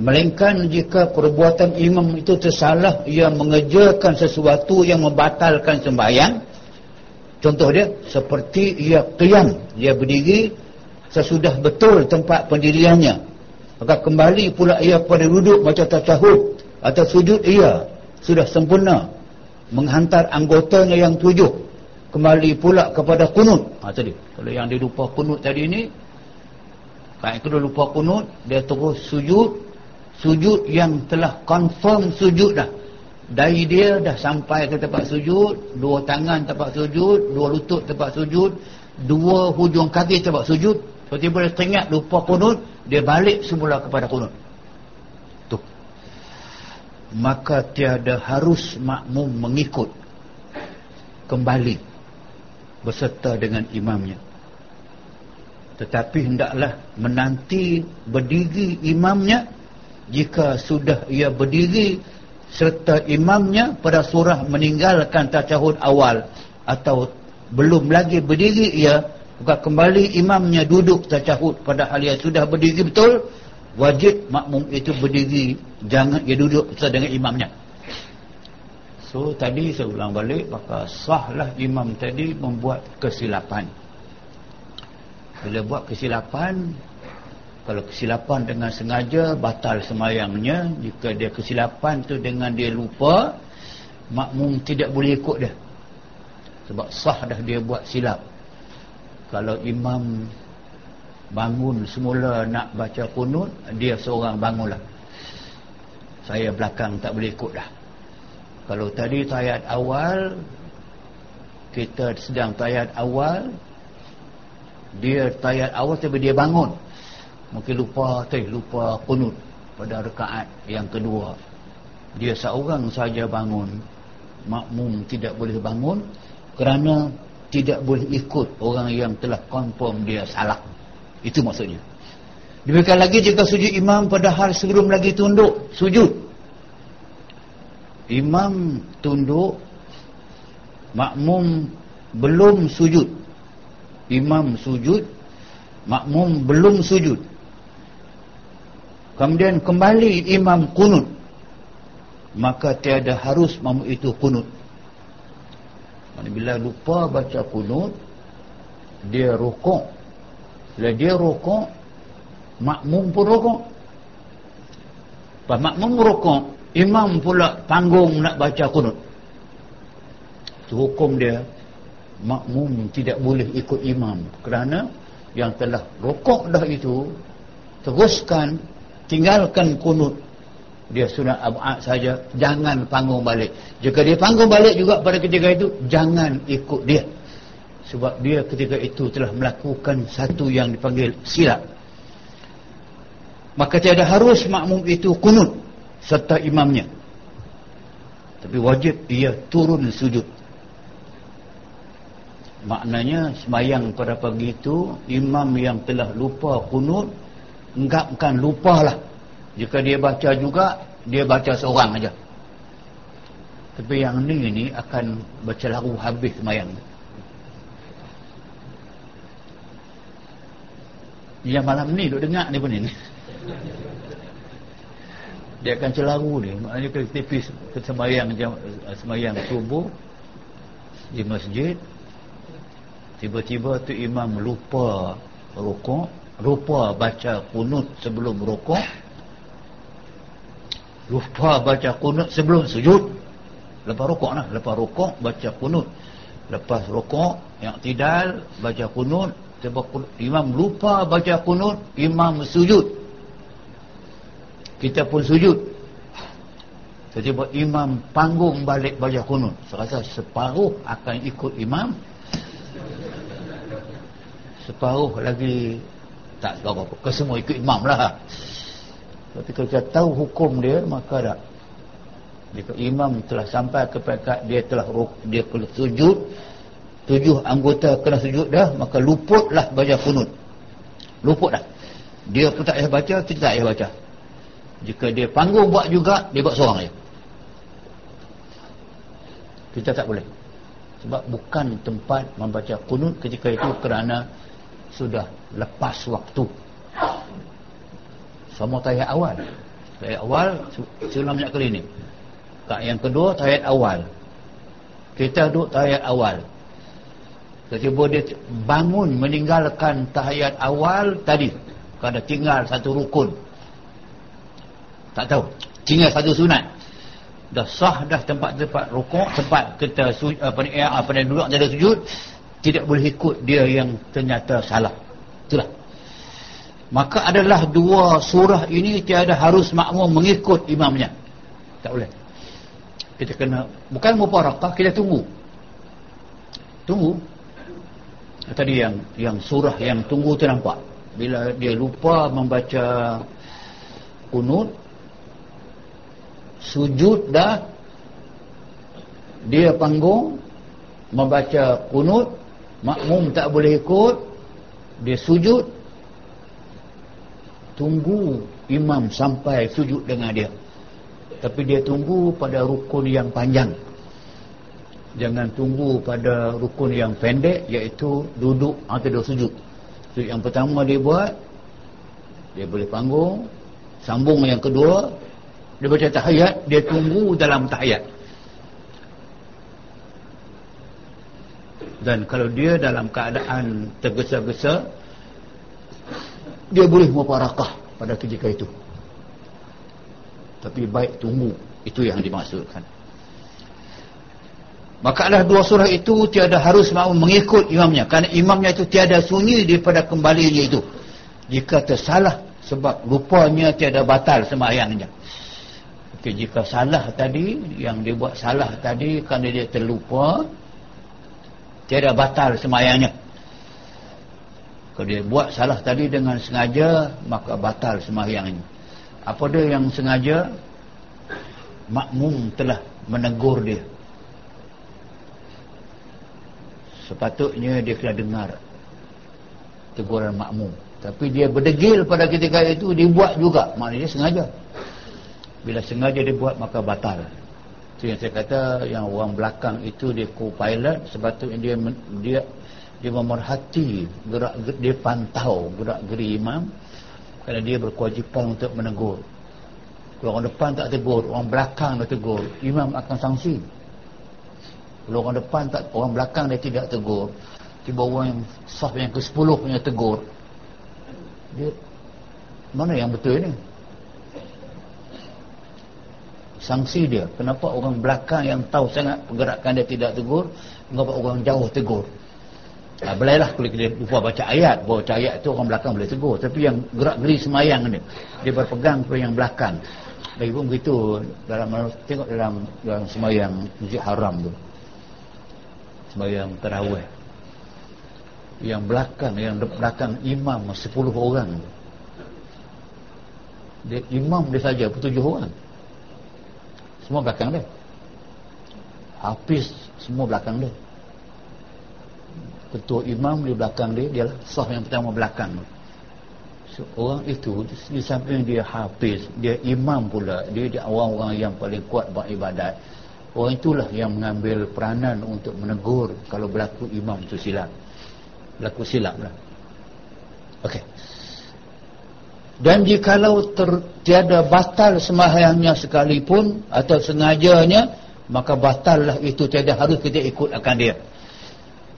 Melainkan jika perbuatan imam itu tersalah Ia mengerjakan sesuatu yang membatalkan sembahyang. Contoh dia Seperti ia qiyam Ia berdiri Sesudah betul tempat pendiriannya. Maka kembali pula ia pada duduk macam tacahud Atau sujud ia Sudah sempurna Menghantar anggotanya yang tujuh. Kembali pula kepada kunut. Ha, tadi. Kalau yang dia lupa kunut tadi ni Kalau dia lupa kunut Dia terus sujud sujud yang telah confirm sujud dah. Dari dia dah sampai ke tempat sujud dua tangan tempat sujud dua lutut tempat sujud dua hujung kaki tempat sujud. Tiba-tiba dia teringat lupa kunut dia balik semula kepada kunut. Tu maka tiada harus makmum mengikut. Kembali berserta dengan imamnya. Tetapi hendaklah menanti berdiri imamnya jika sudah ia berdiri serta imamnya pada surah meninggalkan tacahud awal atau belum lagi berdiri ia buka kembali imamnya duduk tacahud pada hal ia sudah berdiri betul wajib makmum itu berdiri jangan ia duduk bersama dengan imamnya. So tadi saya ulang balik maka sahlah imam tadi membuat kesilapan. Bila buat kesilapan kalau kesilapan dengan sengaja batal semayangnya. Jika dia kesilapan tu dengan dia lupa makmum tidak boleh ikut dia. Sebab sah dah dia buat silap. Kalau imam bangun semula nak baca kunut dia seorang bangunlah. Saya belakang tak boleh ikut dah. Kalau tadi tayat awal kita sedang tayat awal dia tayat awal tapi dia bangun mungkin lupa teh lupa kunut pada rekaat yang kedua. Dia seorang saja bangun. Makmum tidak boleh bangun kerana tidak boleh ikut orang yang telah confirm dia salah. Itu maksudnya. Demikian lagi jika sujud imam pada hari sebelum lagi tunduk sujud. Imam tunduk makmum belum sujud. Imam sujud makmum belum sujud kemudian kembali imam kunut maka tiada harus mamu itu kunut bila lupa baca kunut dia rukuk. Bila dia rukuk makmum pun rukuk. Pas makmum rukuk imam pula tanggung nak baca kunut itu hukum dia. Makmum tidak boleh ikut imam. Kerana yang telah rukuk dah itu teruskan tinggalkan kunut. Dia sunat abad saja jangan panggung balik. Jika dia panggung balik juga pada ketika itu jangan ikut dia. Sebab dia ketika itu telah melakukan satu yang dipanggil silap. Maka tiada harus makmum itu kunut serta imamnya. Tapi wajib ia turun sujud. Maknanya semayang pada pagi itu imam yang telah lupa kunut enggakkan lupalah. Jika dia baca juga dia baca seorang aja. Tapi yang ni ni akan bercelaru habis semayang. Yang malam ni duk dengar ni pun ni. [LAUGHS] Dia akan celaru ni. Maknanya kita tipis semayang semayang subuh di masjid. Tiba-tiba tu imam lupa rukuk lupa baca kunut sebelum rukuk. Lupa baca kunut sebelum sujud. Lepas rukuk lah lepas rukuk baca kunut. Lepas rukuk yang tidak baca kunut. Imam lupa baca kunut imam sujud. Kita pun sujud. Tiba-tiba imam panggung balik baca kunut. Saya rasa separuh akan ikut imam. Separuh lagi tak tahu apa. Kesemua ikut imam lah. Tapi kalau kita tahu hukum dia maka tak. Jika imam telah sampai kepada dia telah dia kena sujud. Tujuh anggota kena sujud dah maka luputlah baca kunut. Luput dah. Dia pun tak payah baca kita tak payah baca. Jika dia panggung buat juga dia buat seorang je. Kita tak boleh. Sebab bukan tempat membaca kunut ketika itu kerana sudah lepas waktu sama tayat awal tayat awal sebelum banyak kali ni Kak yang kedua tayat awal. Kita duduk tayat awal. Tiba-tiba dia bangun meninggalkan tahiyat awal tadi. Kerana tinggal satu rukun. Tak tahu. Tinggal satu sunat. Dah sah dah tempat-tempat rukun. Tempat kita apa ni, apa ni duduk jadi sujud. Tidak boleh ikut dia yang ternyata salah. Itulah. Maka adalah dua surah ini tiada harus makmum mengikut imamnya. Tak boleh kita kena bukan muparakah kita tunggu tunggu tadi yang yang surah yang tunggu tu nampak bila dia lupa membaca kunut sujud dah dia panggung membaca kunut makmum tak boleh ikut dia sujud. Tunggu imam sampai sujud dengan dia. Tapi dia tunggu pada rukun yang panjang. Jangan tunggu pada rukun yang pendek iaitu duduk atau duduk sujud. So, yang pertama dia buat dia boleh panggung. Sambung yang kedua dia baca tahiyat dia tunggu dalam tahiyat dan kalau dia dalam keadaan tergesa-gesa dia boleh muparakah pada ketika itu. Tapi baik tunggu. Itu yang dimaksudkan. Maka adalah dua surah itu tiada harus mahu mengikut imamnya. Kerana imamnya itu tiada sunyi daripada kembalinya itu. Jika tersalah sebab rupanya tiada batal semayangnya. Okay, jika salah tadi yang dia buat salah tadi kerana dia terlupa tiada batal semayangnya. Kalau dia buat salah tadi dengan sengaja maka batal semayangnya. Apa dia yang sengaja? Makmum telah menegur dia. Sepatutnya dia kena dengar teguran makmum. Tapi dia berdegil pada ketika itu dibuat juga. Maknanya dia sengaja. Bila sengaja dibuat maka batal itu yang saya kata yang orang belakang itu dia co-pilot sepatutnya dia dia dia memerhati gerak dia pantau gerak geri imam kerana dia berkewajipan untuk menegur. Kalau orang depan tak tegur orang belakang dia tegur imam akan sanksi. Kalau orang depan tak orang belakang dia tidak tegur tiba orang yang sah yang ke 10 punya tegur. Dia mana yang betul ini sanksi dia. Kenapa orang belakang yang tahu sangat pergerakan dia tidak tegur kenapa orang jauh tegur? Ha, belailah kalau kita lupa baca ayat. Baca ayat itu orang belakang boleh tegur. Tapi yang gerak geri semayang ni dia berpegang ke yang belakang. Lagi pun begitu dalam tengok dalam dalam semayang masjid haram tu. Semayang terawih yang belakang yang belakang imam 10 orang. Dia, imam dia saja tujuh orang semua belakang dia. Hafiz semua belakang dia. Ketua imam di belakang dia dia sah yang pertama belakang so, orang itu di samping dia hafiz dia imam pula dia dia orang-orang yang paling kuat beribadat orang itulah yang mengambil peranan untuk menegur kalau berlaku imam itu silap. Berlaku silap lah. Ok dan jikalau ter, tiada batal sembahyangnya sekalipun atau sengajanya maka batallah itu. Tiada harus kita ikut akan dia.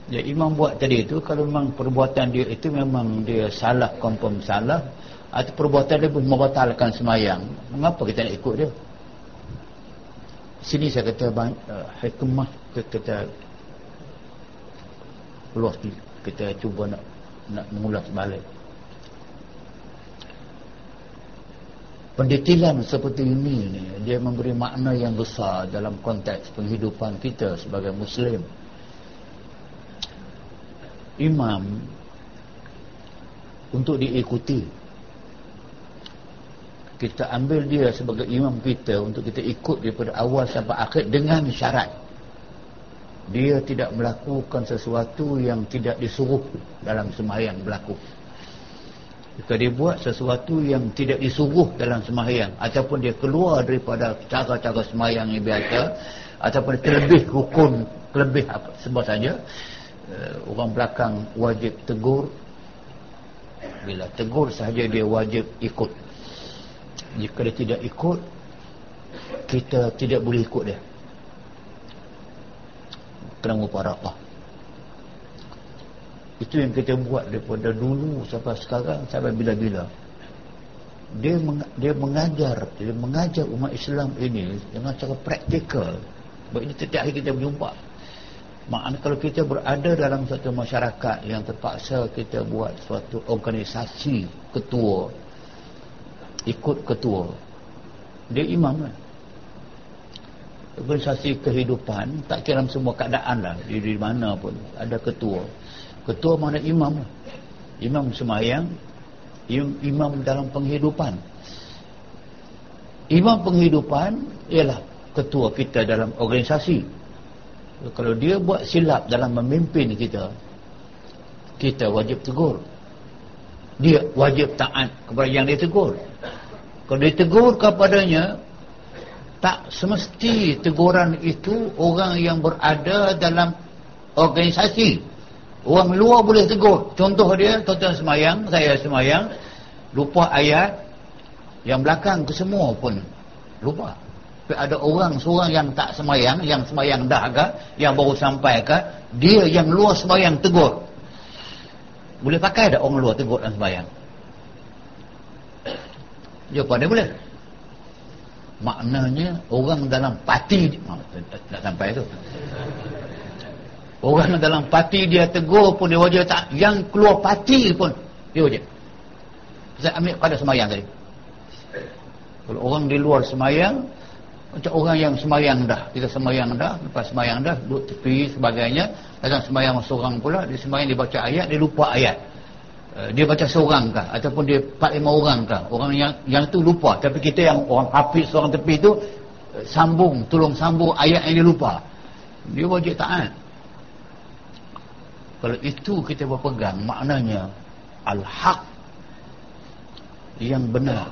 Ya imam buat tadi itu kalau memang perbuatan dia itu memang dia salah confirm salah atau perbuatan dia pun membatalkan semayang mengapa kita nak ikut dia? Sini saya kata uh, hikmah kita, kita luas kita cuba nak nak mengulas balik pendetilan seperti ini ni, dia memberi makna yang besar dalam konteks penghidupan kita sebagai muslim. Imam untuk diikuti. Kita ambil dia sebagai imam kita untuk kita ikut daripada awal sampai akhir dengan syarat. Dia tidak melakukan sesuatu yang tidak disuruh dalam semayang berlaku jika dia buat sesuatu yang tidak disuruh dalam semayang ataupun dia keluar daripada cara-cara semayang yang biasa ataupun terlebih rukun terlebih apa sebab saja uh, orang belakang wajib tegur. Bila tegur sahaja dia wajib ikut. Jika dia tidak ikut kita tidak boleh ikut dia. Kerana apa itu yang kita buat daripada dulu sampai sekarang sampai bila-bila. Dia meng, dia mengajar dia mengajar umat Islam ini dengan cara praktikal. Sebab ini setiap hari kita berjumpa. Maknanya kalau kita berada dalam satu masyarakat yang terpaksa kita buat suatu organisasi ketua ikut ketua dia imam lah. Organisasi kehidupan tak kira semua keadaan lah di, di mana pun ada ketua ketua mana? Imam. Imam semayang imam dalam penghidupan. Imam penghidupan ialah ketua kita dalam organisasi. Kalau dia buat silap dalam memimpin kita kita wajib tegur. Dia wajib taat kepada yang dia tegur. Kalau dia tegur kepadanya tak semesti teguran itu orang yang berada dalam organisasi Orang luar boleh tegur. Contoh dia, tuan-tuan semayang, saya semayang, lupa ayat, yang belakang ke semua pun lupa. Tapi ada orang seorang yang tak semayang, yang semayang dah agak, yang baru sampai ke, dia yang luar semayang tegur. Boleh pakai tak orang luar tegur dan semayang? Jawapan dia boleh. Maknanya orang dalam parti, tak sampai tu. Orang dalam parti dia tegur pun dia wajib tak. Yang keluar parti pun dia wajib. Saya ambil pada semayang tadi. Kalau orang di luar semayang, macam orang yang semayang dah. Kita semayang dah, lepas semayang dah, duduk tepi sebagainya. Datang semayang seorang pula, dia semayang dia baca ayat, dia lupa ayat. Eh, dia baca seorang kah? Ataupun dia empat lima orang kah? Orang yang yang tu lupa. Tapi kita yang orang hafiz seorang tepi tu, eh, sambung, tolong sambung ayat yang dia lupa. Dia wajib taat kalau itu kita berpegang maknanya al-haq yang benar.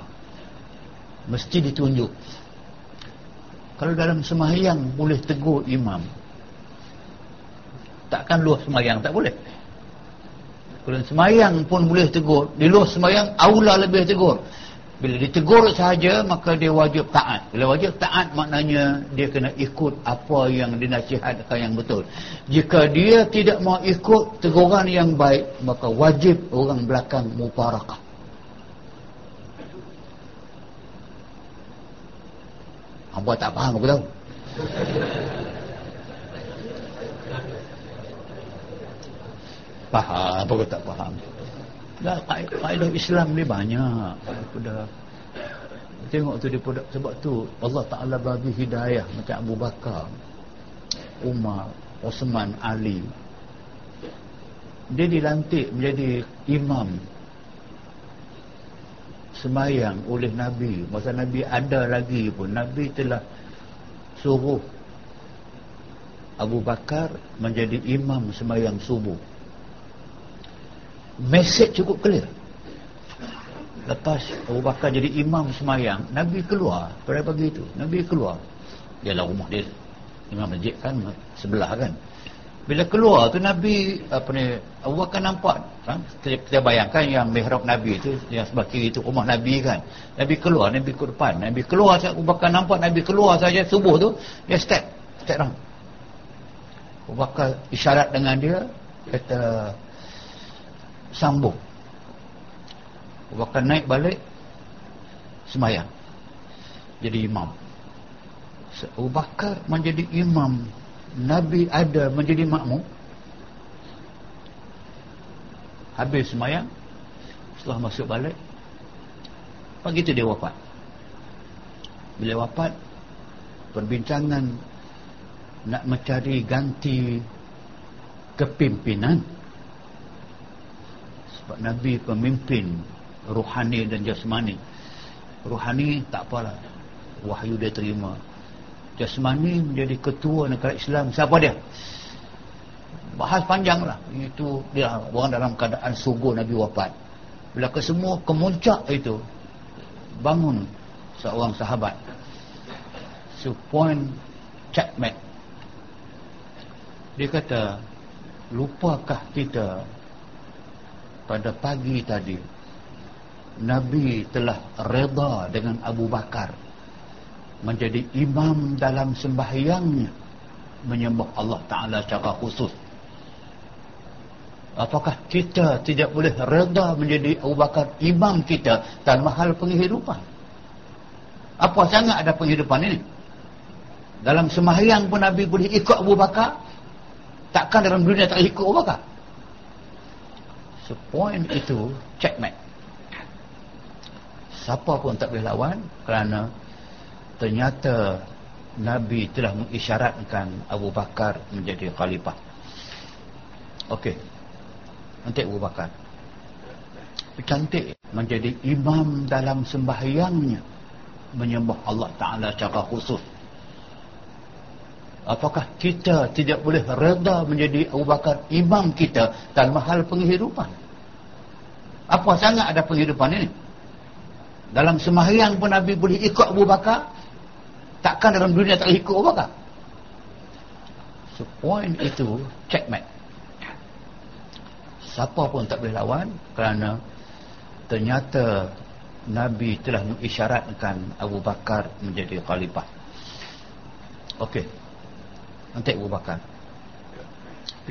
Mesti ditunjuk. Kalau dalam sembahyang boleh tegur imam. Takkan luar sembahyang tak boleh. Kalau sembahyang pun boleh tegur. Di luar sembahyang aula lebih tegur bila ditegur sahaja maka dia wajib taat. Bila wajib taat maknanya dia kena ikut apa yang dinasihatkan yang betul. Jika dia tidak mau ikut teguran yang baik maka wajib orang belakang muparakah apa tak faham aku tahu? Faham aku tak faham Dah kaedah Islam ni banyak daripada tengok tu daripada sebab tu Allah Taala bagi hidayah macam Abu Bakar, Umar, Osman, Ali. Dia dilantik menjadi imam semayang oleh Nabi. Masa Nabi ada lagi pun Nabi telah suruh Abu Bakar menjadi imam semayang subuh. Mesej cukup clear. lepas Abu Bakar jadi imam semayang Nabi keluar. Pada pagi itu Nabi keluar. Ialah rumah dia. Imam masjid kan sebelah kan. Bila keluar tu Nabi apa ni Abu Bakar nampak. Kan? kita, kita bayangkan yang mihrab Nabi tu yang sebelah kiri itu rumah Nabi kan. Nabi keluar Nabi ke depan. Nabi keluar Abu Bakar nampak Nabi keluar saja subuh tu dia step step round Abu Bakar isyarat dengan dia kata sambung. Abu Bakar naik balik semayang. Jadi imam. Abu Bakar menjadi imam. Nabi ada menjadi makmum. Habis semayang setelah masuk balik pagi itu dia wafat. Bila wafat perbincangan nak mencari ganti kepimpinan sebab Nabi pemimpin ruhani dan jasmani. Ruhani tak apalah. Wahyu dia terima. Jasmani menjadi ketua negara Islam. Siapa dia? Bahas panjang lah itu dia orang dalam keadaan sugu Nabi wafat. Bila kesemua kemuncak itu bangun seorang sahabat. So point checkmate. Dia kata lupakah kita pada pagi tadi Nabi telah reda dengan Abu Bakar menjadi imam dalam sembahyangnya menyembah Allah Ta'ala secara khusus. Apakah kita tidak boleh reda menjadi Abu Bakar imam kita dan mahal penghidupan? Apa sangat ada penghidupan ini? Dalam sembahyang pun Nabi boleh ikut Abu Bakar takkan dalam dunia tak ikut Abu Bakar So point itu checkmate. Siapa pun tak boleh lawan kerana ternyata Nabi telah mengisyaratkan Abu Bakar menjadi khalifah. Okey. Nanti Abu Bakar. Cantik menjadi imam dalam sembahyangnya menyembah Allah Ta'ala secara khusus apakah kita tidak boleh reda menjadi Abu Bakar imam kita dan mahal penghidupan apa sangat ada penghidupan ini? Dalam sembahyang pun Nabi boleh ikut Abu Bakar takkan dalam dunia tak ikut Abu Bakar. So point itu checkmate. Siapa pun tak boleh lawan kerana ternyata Nabi telah mengisyaratkan Abu Bakar menjadi khalifah. Okey Nanti Abu Bakar.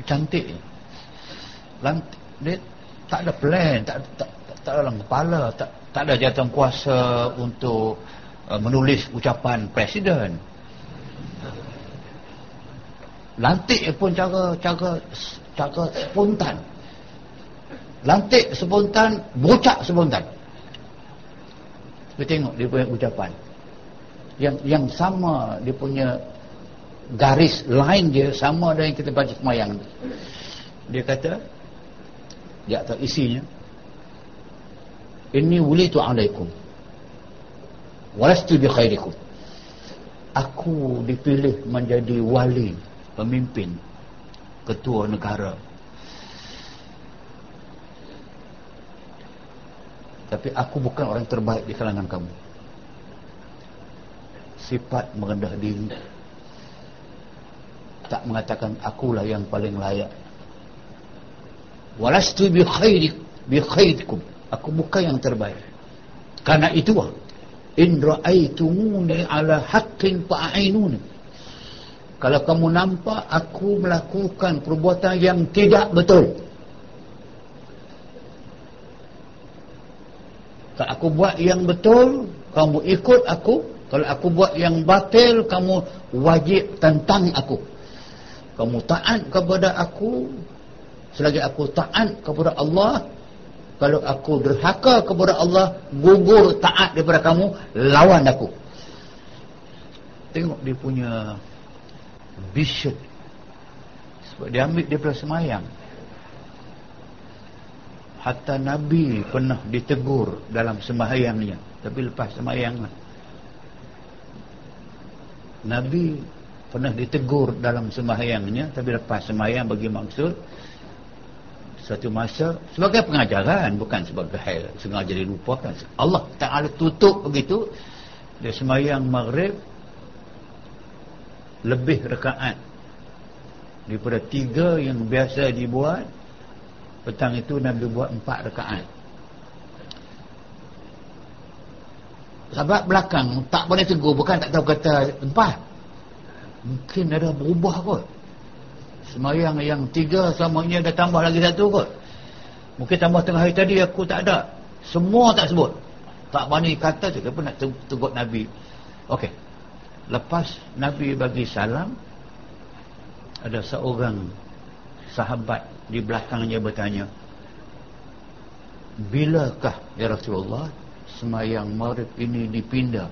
Cantik. Lantik. Dia tak ada plan Tak, tak, tak, tak dalam kepala tak, tak ada jatuh kuasa Untuk uh, Menulis ucapan Presiden. Lantik pun cara Cara Cara spontan. Lantik spontan Bocak spontan. Kita tengok dia punya ucapan. Yang yang sama dia punya garis line dia sama dengan kita baca semayang dia kata dia tak isinya. Ini wulitu alaikum. Walastu bi khairikum. Aku dipilih menjadi wali pemimpin ketua negara. Tapi aku bukan orang terbaik di kalangan kamu. Sifat merendah diri. Tak mengatakan akulah yang paling layak walastu bi khairik bi khairikum aku bukan yang terbaik. Karena itu in ra'aitumuni ala haqqin fa'inuni kalau kamu nampak aku melakukan perbuatan yang tidak betul kalau aku buat yang betul kamu ikut aku. Kalau aku buat yang batil kamu wajib tentang aku. Kamu taat kepada aku selagi aku taat kepada Allah kalau aku derhaka kepada Allah gugur taat daripada kamu lawan aku. Tengok dia punya vision. Sebab dia ambil daripada semayang. Hatta Nabi pernah ditegur dalam sembahyangnya tapi lepas sembahyang Nabi pernah ditegur dalam sembahyangnya tapi lepas sembahyang bagi maksud satu masa sebagai pengajaran bukan sebagai sengaja dilupakan. Allah Ta'ala tutup begitu dia semayang maghrib lebih rekaat daripada tiga yang biasa dibuat petang itu Nabi buat empat rekaat sahabat belakang tak boleh tegur bukan tak tahu kata empat. Mungkin ada berubah kot semayang yang tiga sama ini ada tambah lagi satu kot. Mungkin tambah tengah hari tadi aku tak ada. Semua tak sebut. Tak berani kata je kenapa nak tegur Nabi? Ok lepas Nabi bagi salam ada seorang sahabat di belakangnya bertanya bilakah ya Rasulullah semayang maghrib ini dipindah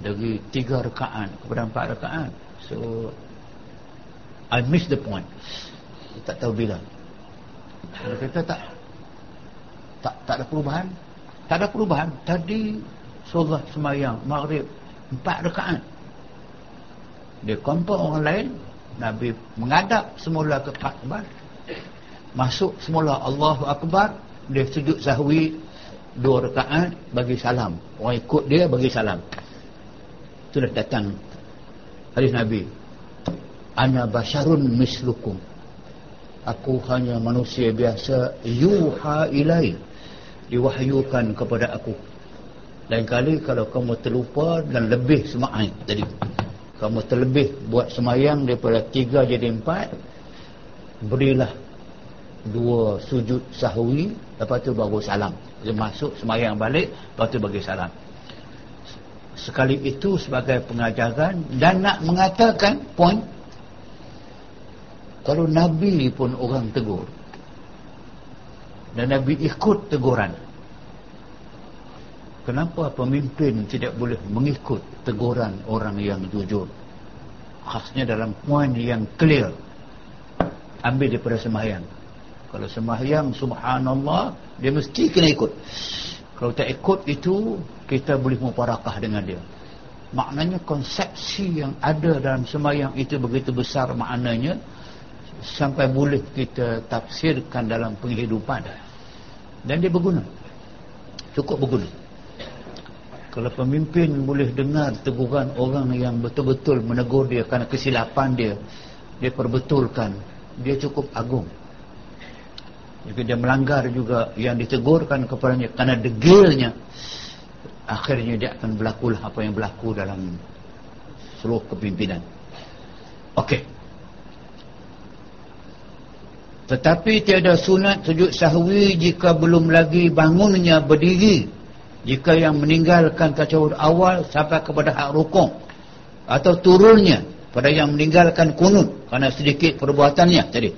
dari tiga rekaan kepada empat rekaan so I miss the point. Tak tahu bila. Dia kata tak tak tak ada perubahan. Tak ada perubahan. Tadi solat semayang maghrib empat rekaan dia kompor orang lain Nabi mengadap semula ke Kaabah. Masuk semula Allahu Akbar dia sujud sahwi dua rakaat bagi salam. Orang ikut dia bagi salam. Sudah datang hadis Nabi ana basyarun mislukum. Aku hanya manusia biasa yuha ilai diwahyukan kepada aku. Lain kali kalau kamu terlupa dan lebih semak tadi. Kamu terlebih buat semayang daripada tiga jadi empat berilah dua sujud sahwi lepas tu baru salam. Dia masuk semayang balik lepas tu bagi salam. Sekali itu sebagai pengajaran dan nak mengatakan point kalau Nabi pun orang tegur. Dan Nabi ikut teguran. Kenapa pemimpin tidak boleh mengikut teguran orang yang jujur? Khasnya dalam poin yang clear. Ambil daripada sembahyang kalau sembahyang subhanallah dia mesti kena ikut. Kalau tak ikut itu kita boleh muparakah dengan dia. Maknanya konsepsi yang ada dalam sembahyang itu begitu besar maknanya sampai boleh kita tafsirkan dalam penghidupan. Dan dia berguna. Cukup berguna. Kalau pemimpin boleh dengar teguran orang yang betul-betul menegur dia kerana kesilapan dia dia perbetulkan. Dia cukup agung. Jika dia melanggar juga yang ditegurkan kepadanya kerana degilnya akhirnya dia akan berlakulah apa yang berlaku dalam seluruh kepimpinan. Okey. Tetapi tiada sunat sujud sahwi jika belum lagi bangunnya berdiri. Jika yang meninggalkan tasawuf awal sampai kepada hak rukuk. Atau turunnya pada yang meninggalkan kunut. Kerana sedikit perbuatannya tadi.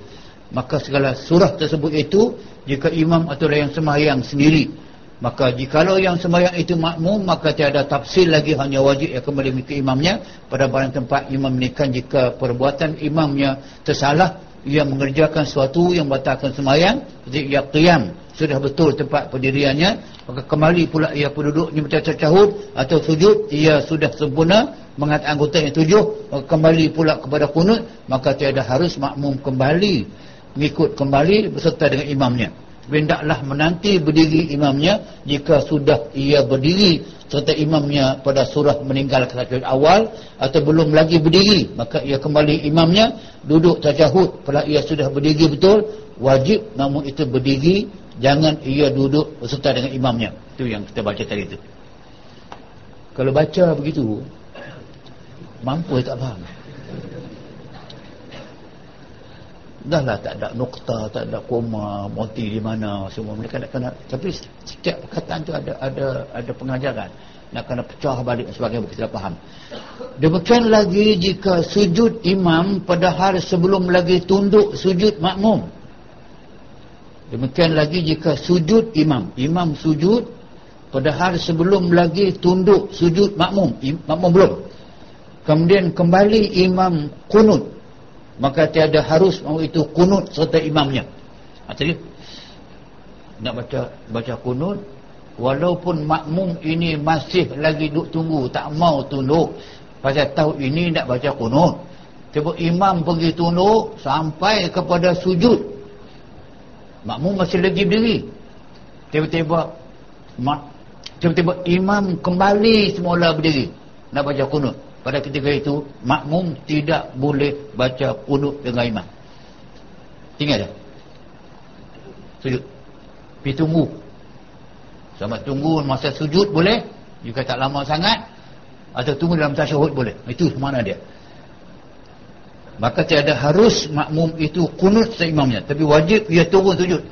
Maka segala surah tersebut itu jika imam atau yang semayang sendiri. Maka jikalau yang semayang itu makmum maka tiada tafsir lagi hanya wajib yang kembali mengikuti imamnya. Pada barang tempat imam menikah jika perbuatan imamnya tersalah ia mengerjakan sesuatu yang batalkan semayang seperti ia qiyam. Sudah betul tempat pendiriannya maka kembali pula ia penduduknya macam atau sujud ia sudah sempurna mengat anggota yang tujuh maka kembali pula kepada kunut maka tiada harus makmum kembali mengikut kembali berserta dengan imamnya hendaklah menanti berdiri imamnya jika sudah ia berdiri serta imamnya pada surah meninggal takbir awal atau belum lagi berdiri maka ia kembali imamnya duduk tajahud. Pada ia sudah berdiri betul wajib namun itu berdiri jangan ia duduk beserta dengan imamnya. Itu yang kita baca tadi itu kalau baca begitu mampu tak faham dah lah tak ada nukta tak ada koma moti di mana semua mereka nak kena tapi setiap perkataan tu ada ada ada pengajaran. Nak kena pecah balik sebagai kita faham. Demikian lagi jika sujud imam pada hari sebelum lagi tunduk sujud makmum. Demikian lagi jika sujud imam. Imam sujud pada hari sebelum lagi tunduk sujud makmum. Makmum belum. Kemudian kembali imam kunut maka tiada harus mau itu kunut serta imamnya. Tadi nak baca baca kunut walaupun makmum ini masih lagi duduk tunggu tak mau tunduk pasal tahu ini nak baca kunut. Tiba imam pergi tunduk sampai kepada sujud. Makmum masih lagi berdiri. Tiba-tiba mak tiba-tiba imam kembali semula berdiri. Nak baca kunut pada ketika itu makmum tidak boleh baca kunut dengan imam. Tinggal tak? Sujud. Pergi tunggu. Sama tunggu masa sujud boleh. Jika tak lama sangat atau tunggu dalam tasyahud boleh. Itu mana dia. Maka tiada harus makmum itu kunut seimamnya. Tapi wajib dia turun sujud.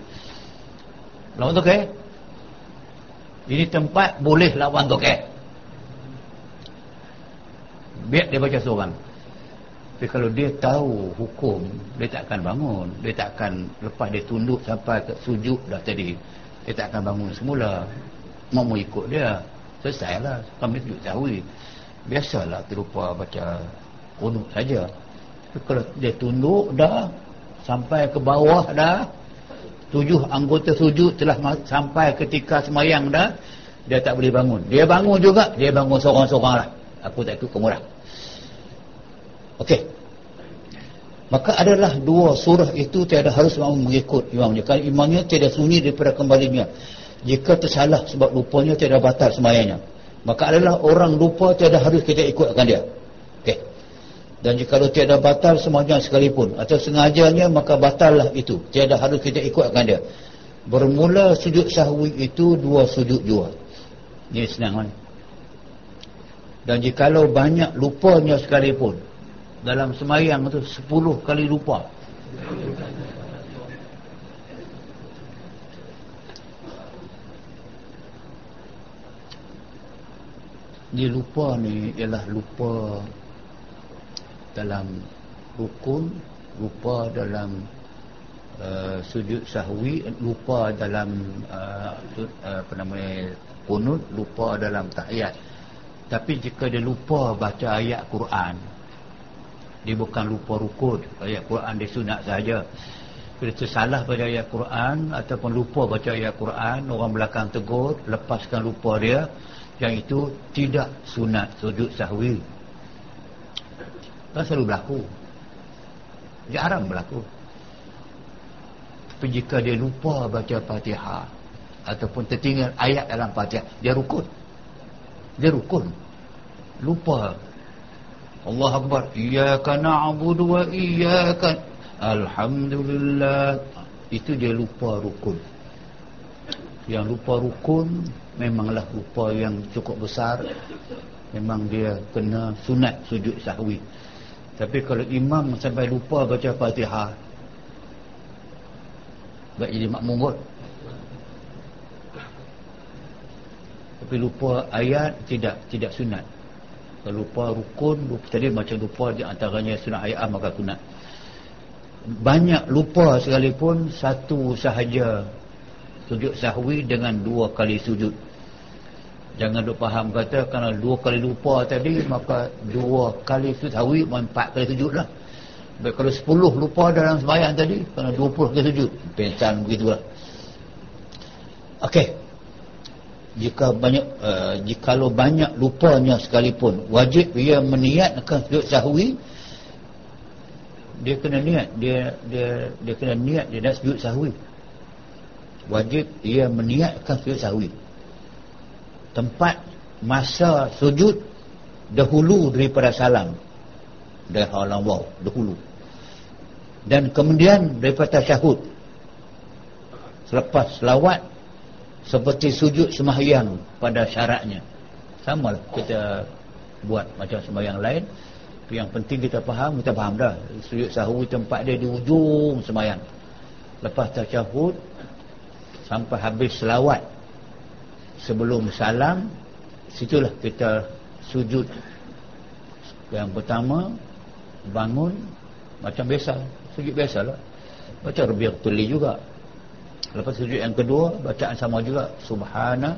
Lawan tokai ini tempat boleh lawan tokai biar dia baca seorang. Tapi kalau dia tahu hukum dia tak akan bangun. Dia tak akan lepas dia tunduk sampai ke sujud dah tadi. Dia tak akan bangun semula. Mau ikut dia. Selesai lah. Kami sujud sahwi biasalah terlupa baca kunut saja. Kalau dia tunduk dah sampai ke bawah dah tujuh anggota sujud telah sampai ketika semayang dah dia tak boleh bangun. Dia bangun juga dia bangun seorang-seorang lah. Aku tak ikut kemurah Okey. maka adalah dua surah itu tiada harus mahu mengikut imamnya. Kalau imamnya tiada sunyi daripada kembalinya. Jika tersalah sebab lupanya tiada batal semayangnya maka adalah orang lupa tiada harus kita ikutkan dia. Dan jika tiada batal semuanya sekalipun atau sengajanya maka batallah itu. Tiada harus kita ikutkan dia. Bermula sujud sahwi itu dua sujud jua. Ini senang kan dan jika banyak lupanya sekalipun dalam semayang itu sepuluh kali lupa. Dia lupa ni ialah lupa dalam rukun lupa dalam uh, sujud sahwi lupa dalam uh, uh, apa namanya kunut lupa dalam tahiyat. Tapi jika dia lupa baca ayat Quran dia bukan lupa rukun. Ayat Quran dia sunat saja. Bila tersalah baca ayat Quran ataupun lupa baca ayat Quran orang belakang tegur lepaskan lupa dia. Yang itu tidak sunat sujud sahwi. Kan selalu berlaku. Jarang berlaku. Tapi jika dia lupa baca fatihah ataupun tertinggal ayat dalam fatihah dia rukun. Dia rukun. Lupa Allah Akbar. Iyaka na'budu wa iyaka Alhamdulillah. Itu dia lupa rukun. Yang lupa rukun Memanglah lupa yang cukup besar. Memang dia kena sunat sujud sahwi. Tapi kalau imam sampai lupa baca fatihah Baik jadi makmum kot. Tapi lupa ayat tidak tidak sunat lupa rukun lupa, Tadi macam lupa di antaranya sunat ayat maka sunat Banyak lupa sekalipun Satu sahaja Sujud sahwi dengan dua kali sujud Jangan duk faham kata kerana dua kali lupa tadi maka dua kali sujud empat kali sujud lah. Baik kalau sepuluh lupa dalam sembahyang tadi kerana dua puluh kali sujud. Pensan begitulah. Okey. Jika banyak uh, jikalau banyak lupanya sekalipun wajib ia meniatkan sujud sahwi dia kena niat dia dia dia kena niat dia nak sujud sahwi. Wajib ia meniatkan sujud sahwi. Tempat masa sujud dahulu daripada salam. Dari halang wow dahulu. Dan kemudian daripada syahud selepas selawat seperti sujud semahyang pada syaratnya. Sama lah kita buat macam sembahyang lain. Yang penting kita faham kita faham dah. Sujud sahur tempat dia di ujung sembahyang. Lepas tasyahud sampai habis selawat. Sebelum salam situlah kita sujud. Yang pertama bangun macam biasa. Sujud biasalah baca rabiul tuli juga lepas sujud yang kedua bacaan sama juga. Subhana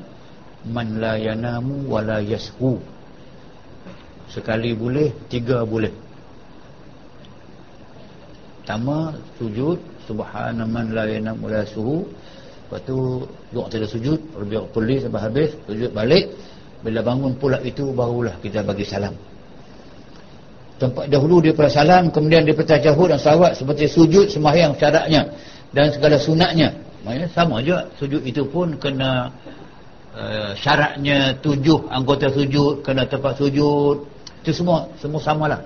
man la yanamu wa la yashu sekali boleh tiga boleh. Pertama sujud. Subhana man la yanamu la yashu Lepas tu Duk tidak sujud. Lebih pulih sampai habis Sujud balik. Bila bangun pula itu Barulah kita bagi salam. Tempat dahulu dia pada salam Kemudian dia pada jahud dan sawat Seperti sujud semahyang syaratnya Dan segala sunatnya Maknanya sama juga sujud itu pun kena uh, syaratnya tujuh anggota sujud, kena tempat sujud. Itu semua semua samalah.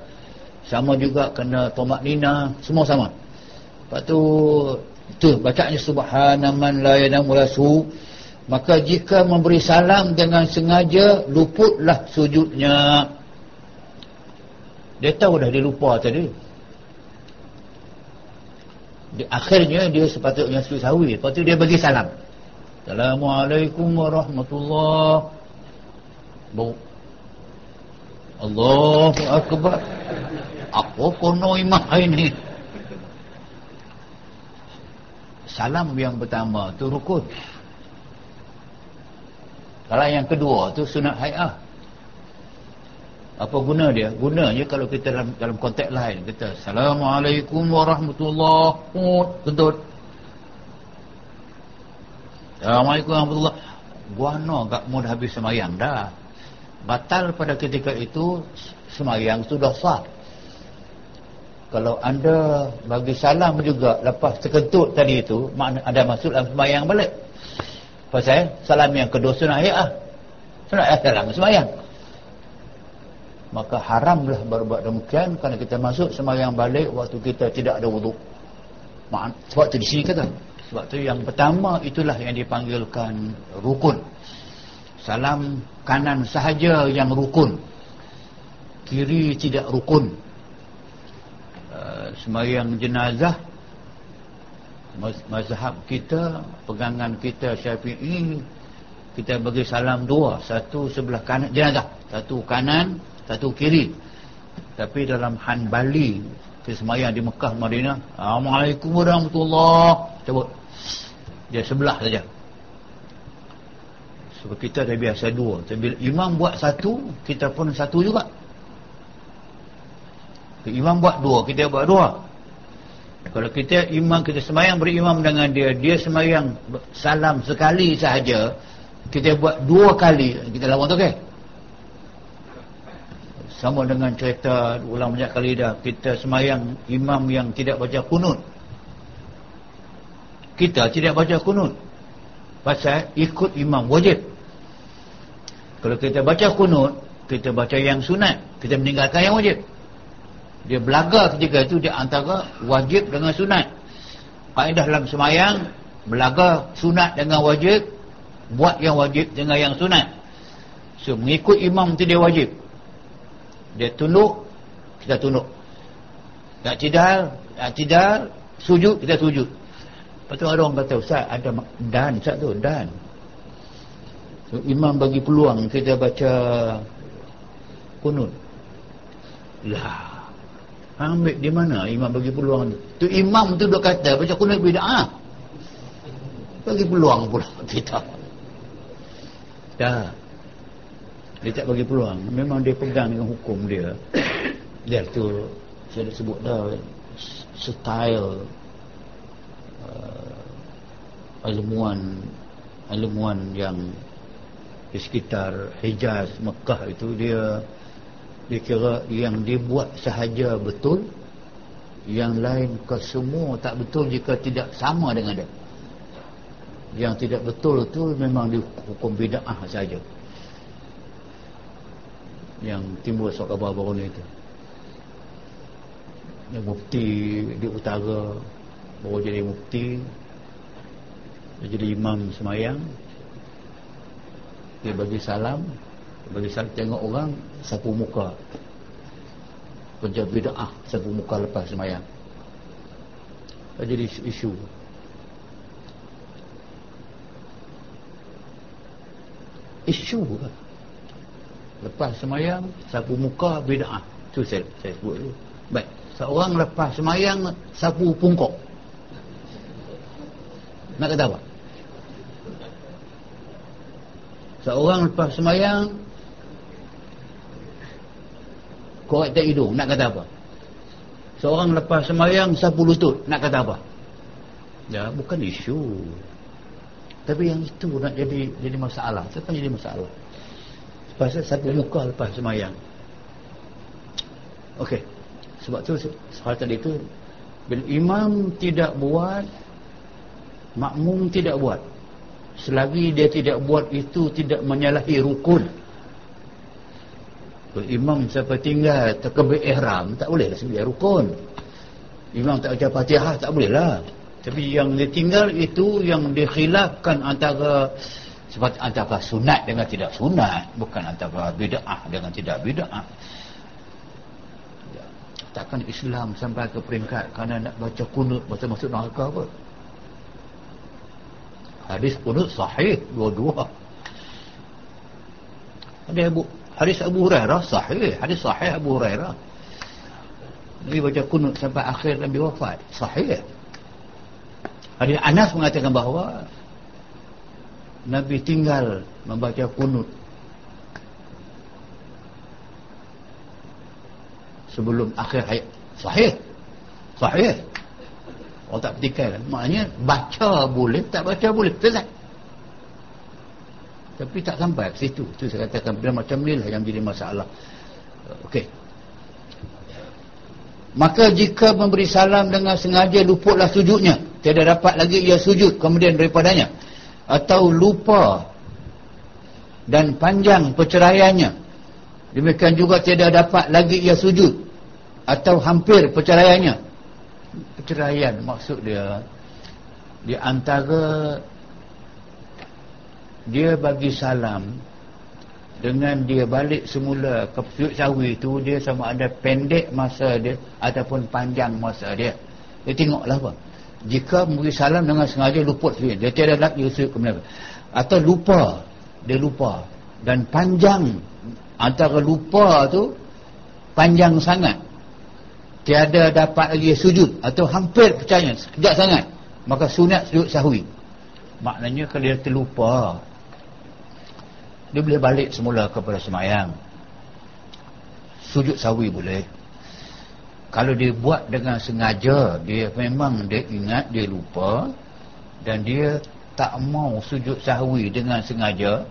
Sama juga kena tomak nina, semua sama. Lepas tu tu bacanya subhanaman la yanamu rasu maka jika memberi salam dengan sengaja luputlah sujudnya dia tahu dah dia lupa tadi akhirnya dia sepatutnya sujud sawi lepas tu dia bagi salam. Assalamualaikum warahmatullahi bau. Allahu Akbar. Apa kono imam ini salam yang pertama tu rukun. Kalau yang kedua tu sunat hayah apa guna dia? Gunanya kalau kita dalam dalam konteks lain. Kita assalamualaikum warahmatullahi wabarakatuh assalamualaikum warahmatullahi guano gak mau habis semayang dah. Batal pada ketika itu semayang sudah sah. Kalau anda bagi salam juga lepas terkentut tadi itu makna ada masuk dalam semayang balik. Pasal salam yang kedua sunat ayat lah sunat ayat salam semayang maka haramlah berbuat demikian kerana kita masuk semayang balik waktu kita tidak ada wuduk sebab tu di sini kata sebab tu yang pertama itulah yang dipanggilkan rukun. Salam kanan sahaja yang rukun. Kiri tidak rukun. Uh, semayang jenazah mazhab kita pegangan kita syafi'i kita bagi salam dua. Satu sebelah kanan jenazah. Satu kanan satu kiri tapi dalam Hanbali kesemayang di Mekah Madinah Assalamualaikum warahmatullahi cabut dia sebelah saja. Sebab kita dah biasa dua. Tapi imam buat satu kita pun satu juga. Imam buat dua kita buat dua. Kalau kita imam kita semayang berimam dengan dia dia semayang salam sekali sahaja kita buat dua kali kita lawan tu okey sama dengan cerita ulang banyak kali dah kita semayang imam yang tidak baca kunut. Kita tidak baca kunut. Pasal ikut imam wajib. Kalau kita baca kunut kita baca yang sunat kita meninggalkan yang wajib. Dia belaga ketika itu dia antara wajib dengan sunat. Kaedah dalam semayang belaga sunat dengan wajib buat yang wajib dengan yang sunat. So mengikut imam itu dia wajib dia tunduk kita tunduk. Tak tidak tak tidak sujud kita sujud. Lepas tu ada orang kata Ustaz ada dan Ustaz tu dan. So, imam bagi peluang kita baca kunut. Lah ambil di mana imam bagi peluang tu? Tu imam tu duk kata baca kunut bida'ah bagi peluang pula [LAUGHS] kita. Dah dia tak bagi peluang. Memang dia pegang dengan hukum dia. [COUGHS] Dia tu saya dah sebut dah style uh, ilmuwan ilmuwan yang di sekitar Hijaz Mekah itu dia dia kira yang dibuat sahaja betul yang lain ke semua tak betul jika tidak sama dengan dia. Yang tidak betul itu memang dihukum bida'ah saja yang timbul sok kabar baru ni tu. Yang mufti di utara baru jadi mufti jadi imam semayang dia bagi salam dia bagi salam tengok orang sapu muka. Kerja bida'ah sapu muka lepas semayang. Jadi isu isu. Kan lepas semayang sapu muka bid'ah. Tu saya, saya sebut tu. Baik. Seorang lepas semayang sapu pungkok nak kata apa? Seorang lepas semayang korek tak hidung. Nak kata apa? Seorang lepas semayang sapu lutut. Nak kata apa? Ya bukan isu. Tapi yang itu nak jadi jadi masalah. Kan jadi masalah pasal satu muka lepas semayang. Okey. Sebab tu soal tadi tu bila imam tidak buat makmum tidak buat. Selagi dia tidak buat itu tidak menyalahi rukun. Kalau imam siapa tinggal terkebir ihram tak boleh lah rukun. Imam tak baca fatihah tak boleh lah. Tapi yang dia tinggal itu yang dikhilafkan antara seperti antara sunat dengan tidak sunat bukan antara bid'ah dengan tidak bid'ah. Ya. takkan Islam sampai ke peringkat kerana nak baca kunut baca masuk neraka apa? Hadis kunut sahih dua-dua. Ada Abu hadis Abu Hurairah sahih hadis sahih Abu Hurairah. Nabi baca kunut sampai akhir Nabi wafat. Sahih. Hadis Anas mengatakan bahawa Nabi tinggal membaca kunut sebelum akhir hayat sahih sahih Oh tak petikai lah. Maknanya baca boleh, tak baca boleh. Selesai. Tapi tak sampai ke situ. Itu saya katakan bila macam ni lah yang jadi masalah. Okey. Maka jika memberi salam dengan sengaja luputlah sujudnya. Tidak dapat lagi ia sujud kemudian daripadanya. Atau lupa dan panjang perceraiannya. Demikian juga tidak dapat lagi ia sujud. Atau hampir perceraiannya perceraian maksud dia di antara dia bagi salam dengan dia balik semula ke sujud sawi itu dia sama ada pendek masa dia ataupun panjang masa dia dia tengoklah apa jika memberi salam dengan sengaja luput sujud dia tiada nak sujud kemudian atau lupa. Dia lupa. Dan panjang. Antara lupa tu panjang sangat. Tiada dapat lagi sujud. Atau hampir percaya. Sekejap sangat. Maka sunat sujud sahwi. Maknanya kalau dia terlupa dia boleh balik semula kepada semayang. Sujud sahwi boleh kalau dia buat dengan sengaja dia memang dia ingat dia lupa dan dia tak mau sujud sahwi dengan sengaja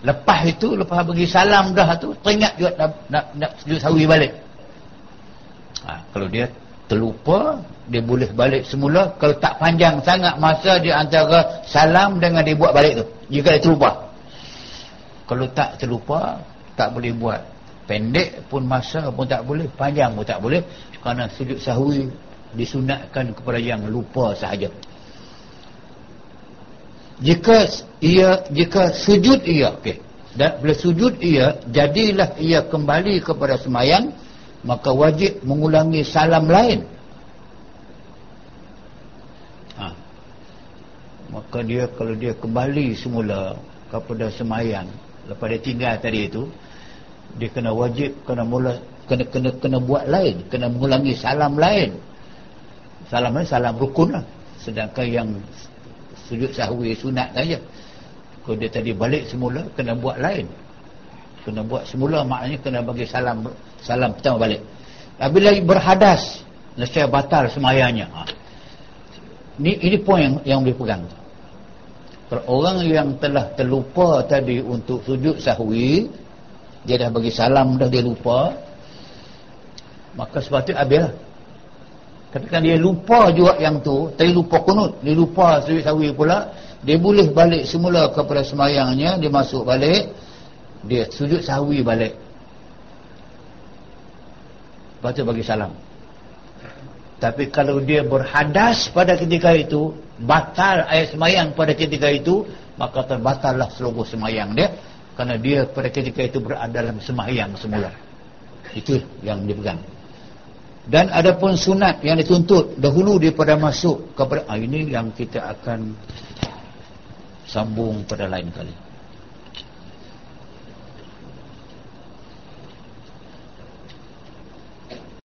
lepas itu lepas bagi salam dah tu teringat juga nak, nak, nak sujud sahwi balik. Ha, kalau dia terlupa dia boleh balik semula. Kalau tak panjang sangat masa di antara salam dengan dia buat balik tu jika dia terlupa. Kalau tak terlupa tak boleh buat. Pendek pun masa pun tak boleh panjang pun tak boleh kerana sujud sahwi disunatkan kepada yang lupa sahaja. Jika ia jika sujud ia okey. Dan bila sujud ia jadilah ia kembali kepada semayang maka wajib mengulangi salam lain. Ha. maka dia kalau dia kembali semula kepada semayang lepas dia tinggal tadi itu dia kena wajib kena mula kena kena kena buat lain. Kena mengulangi salam lain. Salam lain salam rukun lah. Sedangkan yang sujud sahwi sunat saja. Kalau dia tadi balik semula kena buat lain. Kena buat semula maknanya kena bagi salam salam pertama balik. Apabila berhadas. Nescaya batal semayanya. Ha. ini, ini poin yang, yang boleh pegang. Kalau orang yang telah terlupa tadi untuk sujud sahwi dia dah bagi salam dah dia lupa maka sepatutnya habis lah. Tapi kan dia lupa juga yang tu tadi lupa kunut. Dia lupa sujud sahwi pula. Dia boleh balik semula kepada semayangnya dia masuk balik dia sujud sahwi balik. Lepas tu bagi salam. Tapi kalau dia berhadas pada ketika itu batal ayat semayang pada ketika itu maka terbatallah seluruh semayang dia. Kerana dia pada ketika itu berada dalam semayang semula. Itu yang dipegang dan ada pun sunat yang dituntut dahulu daripada masuk kepada ah, ini yang kita akan sambung pada lain kali